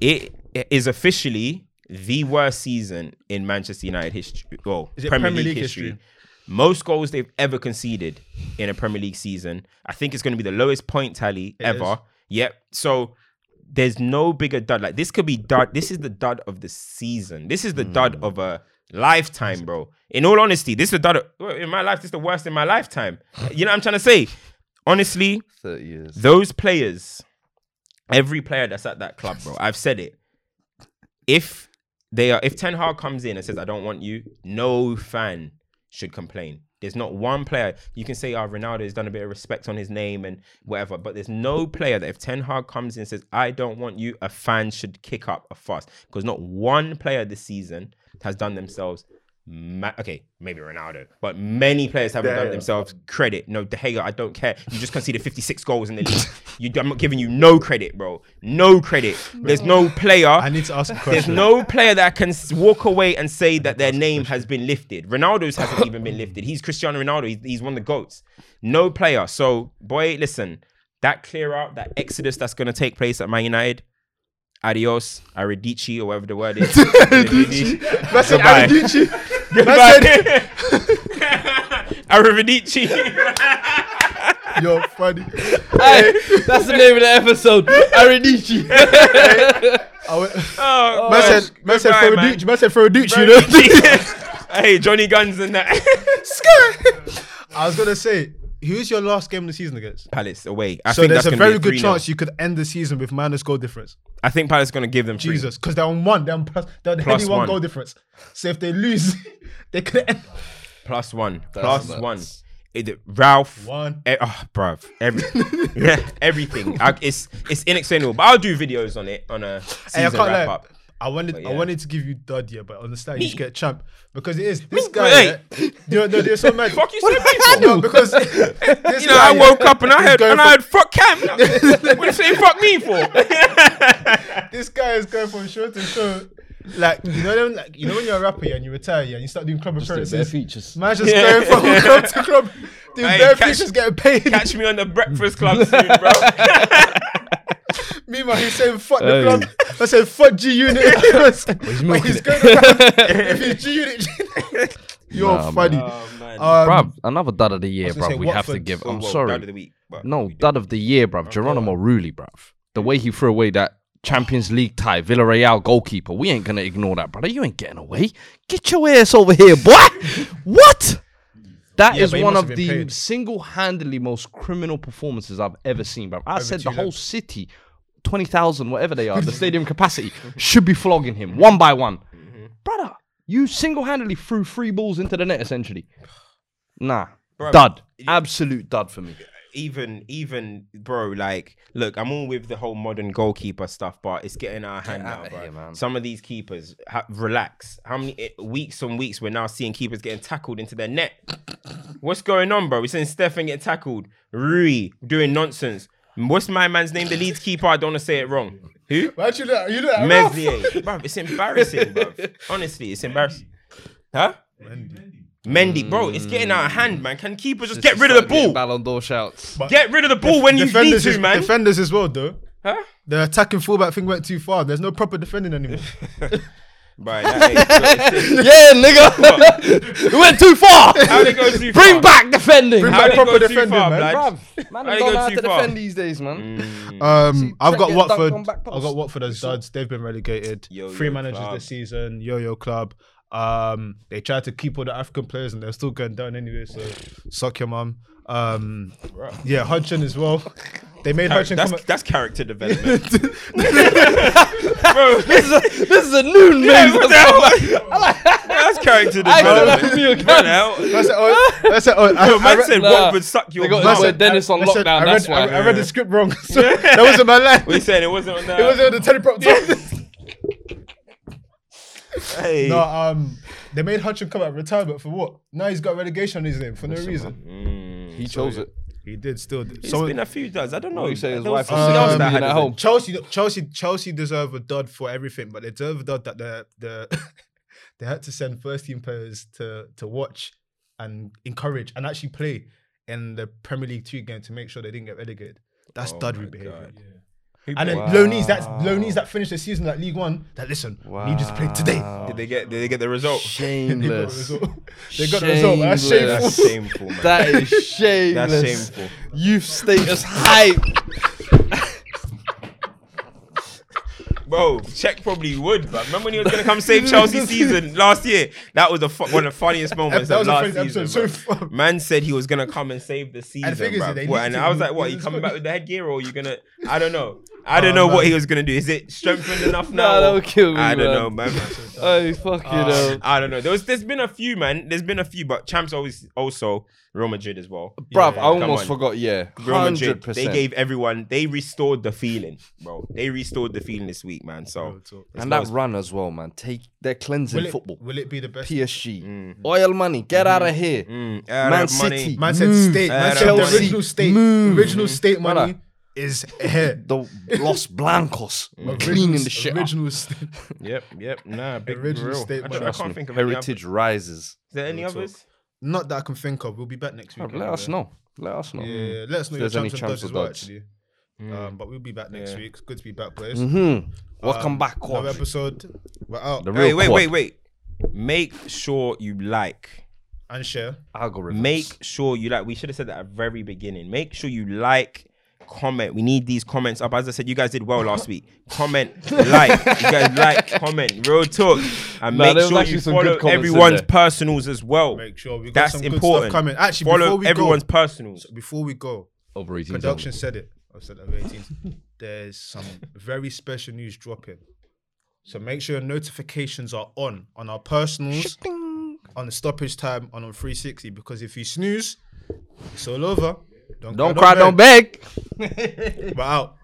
It is officially the worst season in Manchester United history. Well, Premier, Premier League, League history. history? Most goals they've ever conceded in a Premier League season. I think it's going to be the lowest point tally It ever. is. Yep. So there's no bigger dud. Like this could be dud. This is the dud of the season. This is the dud Hmm. of a lifetime, bro. In all honesty, this is the dud of, in my life. This is the worst in my lifetime. You know what I'm trying to say? Honestly, 30 years. those players, every player that's at that club, bro. I've said it. If they are, if Ten Hag comes in and says, "I don't want you," no fan should complain. There's not one player you can say, "Oh, Ronaldo has done a bit of respect on his name and whatever," but there's no player that if Ten Hag comes in and says, "I don't want you," a fan should kick up a fuss because not one player this season has done themselves. Ma- okay, maybe Ronaldo, but many players haven't done Gea. themselves credit. No, De Gea, I don't care. You just conceded 56 goals in the league. You, I'm not giving you no credit, bro. No credit. There's no player. I need to ask a There's no player that can walk away and say that their name has been lifted. Ronaldo's hasn't even been lifted. He's Cristiano Ronaldo. He's, he's one of the goats. No player. So, boy, listen, that clear out, that exodus that's going to take place at Man United. Adios, aridici, or whatever the word is. That's it, Goodbye. Adichie. Goodbye. Arrivederci. You're funny. Hey, that's the name of the episode. Arinichi. I went, Oh, oh man gosh. said, man said Goodbye, for a man. douche, man said for a douche, you know. hey, Johnny Guns and that. I was gonna say who's your last game of the season against? Palace away. I so think there's that's a gonna very good chance you could end the season with minus goal difference. I think Palace is going to give them three. Jesus, because they're on one, they're on plus, they're on Plus heavy one one. goal difference. So if they lose, they could end plus one, That's plus nuts. one. It, Ralph, one. Eh, oh, bruv, every, yeah, everything. I, it's it's inexplainable. But I'll do videos on it on a Hey, I season can't wrap lie. up. I wanted, But I wanted to give you dud, yeah, but understand you Me? should get champ because it is this Me? guy. Wait. Yeah, you know, they're so mad. Fuck you said me? No, because this You know, guy, I yeah, woke up and I is heard and from- I heard fuck Cam. what are you saying fuck me for? this guy is going from show to show. Like you know, them, like you know when you're a rapper yeah, and you retire yeah, and you start doing club Just the bare appearances. features. Man's just Yeah. going from club to club, doing Hey, bare catch- features, getting paid. Catch me on the Breakfast Club soon, bro. Meanwhile, he's saying fuck the Hey. club. I said fuck G Unit. he's milking he's it. going around. if he's G Unit, you're Nah, funny. oh man. Um, bruv, another dud of the year, was gonna say bruv. We have to Watford. give. Oh, I'm well, sorry. dud of the week, but No, we do. dud of the year, bruv. Geronimo Rulli, bruv. The way he threw away that Champions League tie, Villarreal goalkeeper. We ain't gonna ignore that, brother. You ain't getting away. Get your ass over here, boy. what? That Yeah, is but he one must of have the paid. single-handedly most criminal performances I've ever seen, bruv. I Over said two the whole laps. city, twenty thousand, whatever they are, the stadium capacity should be flogging him one by one, Mm-hmm. brother. You single-handedly threw three balls into the net, essentially. Nah, Bruv, dud. Absolute dud for me. even even bro, like, look, I'm all with the whole modern goalkeeper stuff, but it's getting our hand now, outta bro. here, man. Some of these keepers, ha- relax. How many eh, weeks on weeks we're now seeing keepers getting tackled into their net? What's going on, bro? We're seeing Stefan get tackled, Rui doing nonsense. What's my man's name? The Leeds keeper. I don't want to say it wrong. Who? Why'd you look? You look at Ralph. Meslier. bro, it's embarrassing, bro. Honestly, it's embarrassing. Huh? Mendy, bro, it's getting out of hand, man. Can keepers just get rid of the ball? Ballon d'Or shouts. Get rid of the ball when you need defenders to, as, man. Defenders as well, though. Huh? The attacking fullback thing went too far. There's no proper defending anymore. Right, that ain't- look, yeah, nigga. it went too far. How they go too Bring far? back defending. Bring How back they proper go too defending, far, man. blood? Bruv, man, How I they don't go know how too to far? defend these days, man. Mm. Um, I've got Trent get Watford. on back I've post. got Watford as duds. They've been relegated. Yo-yo Three managers club. this season. Yo-yo club. Um, they tried to keep all the African players, and they're still going down anyway. So, suck your mum. Um, yeah, Hodgson as well. They made Hodgson That's come. that's character development. this, is a, this is a noon Yeah, meme. what the hell? That's character development. I don't know development. who you What the hell? That's it. Oh, that's it. Oh, I, Yo, I man said Nah. Watford suck your They got mum. Wait, Dennis on I said- lockdown, I read, that's why. I, I read the script wrong. So that wasn't my line. What are you saying? It wasn't on that. It wasn't on the teleprompter. Hey. no, um, they made Hodgson come out of retirement for what? Now he's got relegation on his name for no reason. Mm. He chose it. He did still. It's So been a few does. I don't know. What you say his wife was something sick else of that had at home? Chelsea, Chelsea, Chelsea deserve a dud for everything, but they deserve a dud that the the they had to send first team players to to watch and encourage and actually play in the Premier League two game to make sure they didn't get relegated. That's Oh dudry behavior. God. Who And then played? Loneys, that's Loneys that finished the season at League One. That listen, need you to play today. Did they get? Did they get the result? They got the Shameless. result. They got the result. man. That's Shameless. shameful. That's shameful, man. That is shameless. That's shameful. Youth status hype. Bro, Čech probably would, but remember when he was gonna come save Chelsea season last year? That was the fu- one of the funniest moments That of was last season. episode so bruv. Man said he was gonna come and save the season, thing is, bruv. they What, and I was like, "What? he You coming back with the headgear, or you gonna?" I don't know. I don't Oh, know what he was gonna do. Is it strengthened enough now? Nah, or- that'll kill me, I don't man. know, man. Oh, fuck you know. I don't know. There was, there's been a few, man. There's been a few, but champs always also Real Madrid as well. Bruv, Yeah, I almost on. forgot, yeah. Real Madrid, 100%. they gave everyone, they restored the feeling, bro. They restored the feeling this week, man. So, and that run as well, man. Take they're cleansing Will it, football. will it be the best? PSG, mm. oil money, get out of here. mm, mm. Man Man City. City. Man said Move. state. Man said Chelsea. original state. Move. Original state money Brother. Is here. The Los Blancos Original- cleaning the shit up. Original state. Yep, yep. Nah, big Original real. state I, money. I Trust can't me. think of any Heritage rises. Is there any Real talk. others? Not that I can think of. We'll be back next week. Bruv, let us anyway. know. Let us know. Yeah, let us know If your there's any champs and champs duds or as well, duds. actually. Um, but we'll be back next Yeah. week. Good to be back, boys. Mm-hmm. Welcome Um, back, Another Quad. episode. We're out. The Wait, wait, quad. wait, wait. Make sure you like. And share. Algorithms. Make sure you like. We should have said that at the very beginning. Make sure you like, comment. We need these comments up. As I said, you guys did well last week. Comment, like, you guys like, comment, real talk, and Nah, make sure you follow everyone's personals as well. Make sure we got That's some good stuff coming. Actually, follow before we everyone's go, personals. before we go, Over 18. production said it. I said over 18. There's some very special news dropping. So make sure your notifications are on on our personals, on the stoppage time, and on 360. Because if you snooze, it's all over. Don't, cry, don't, don't beg. Wow.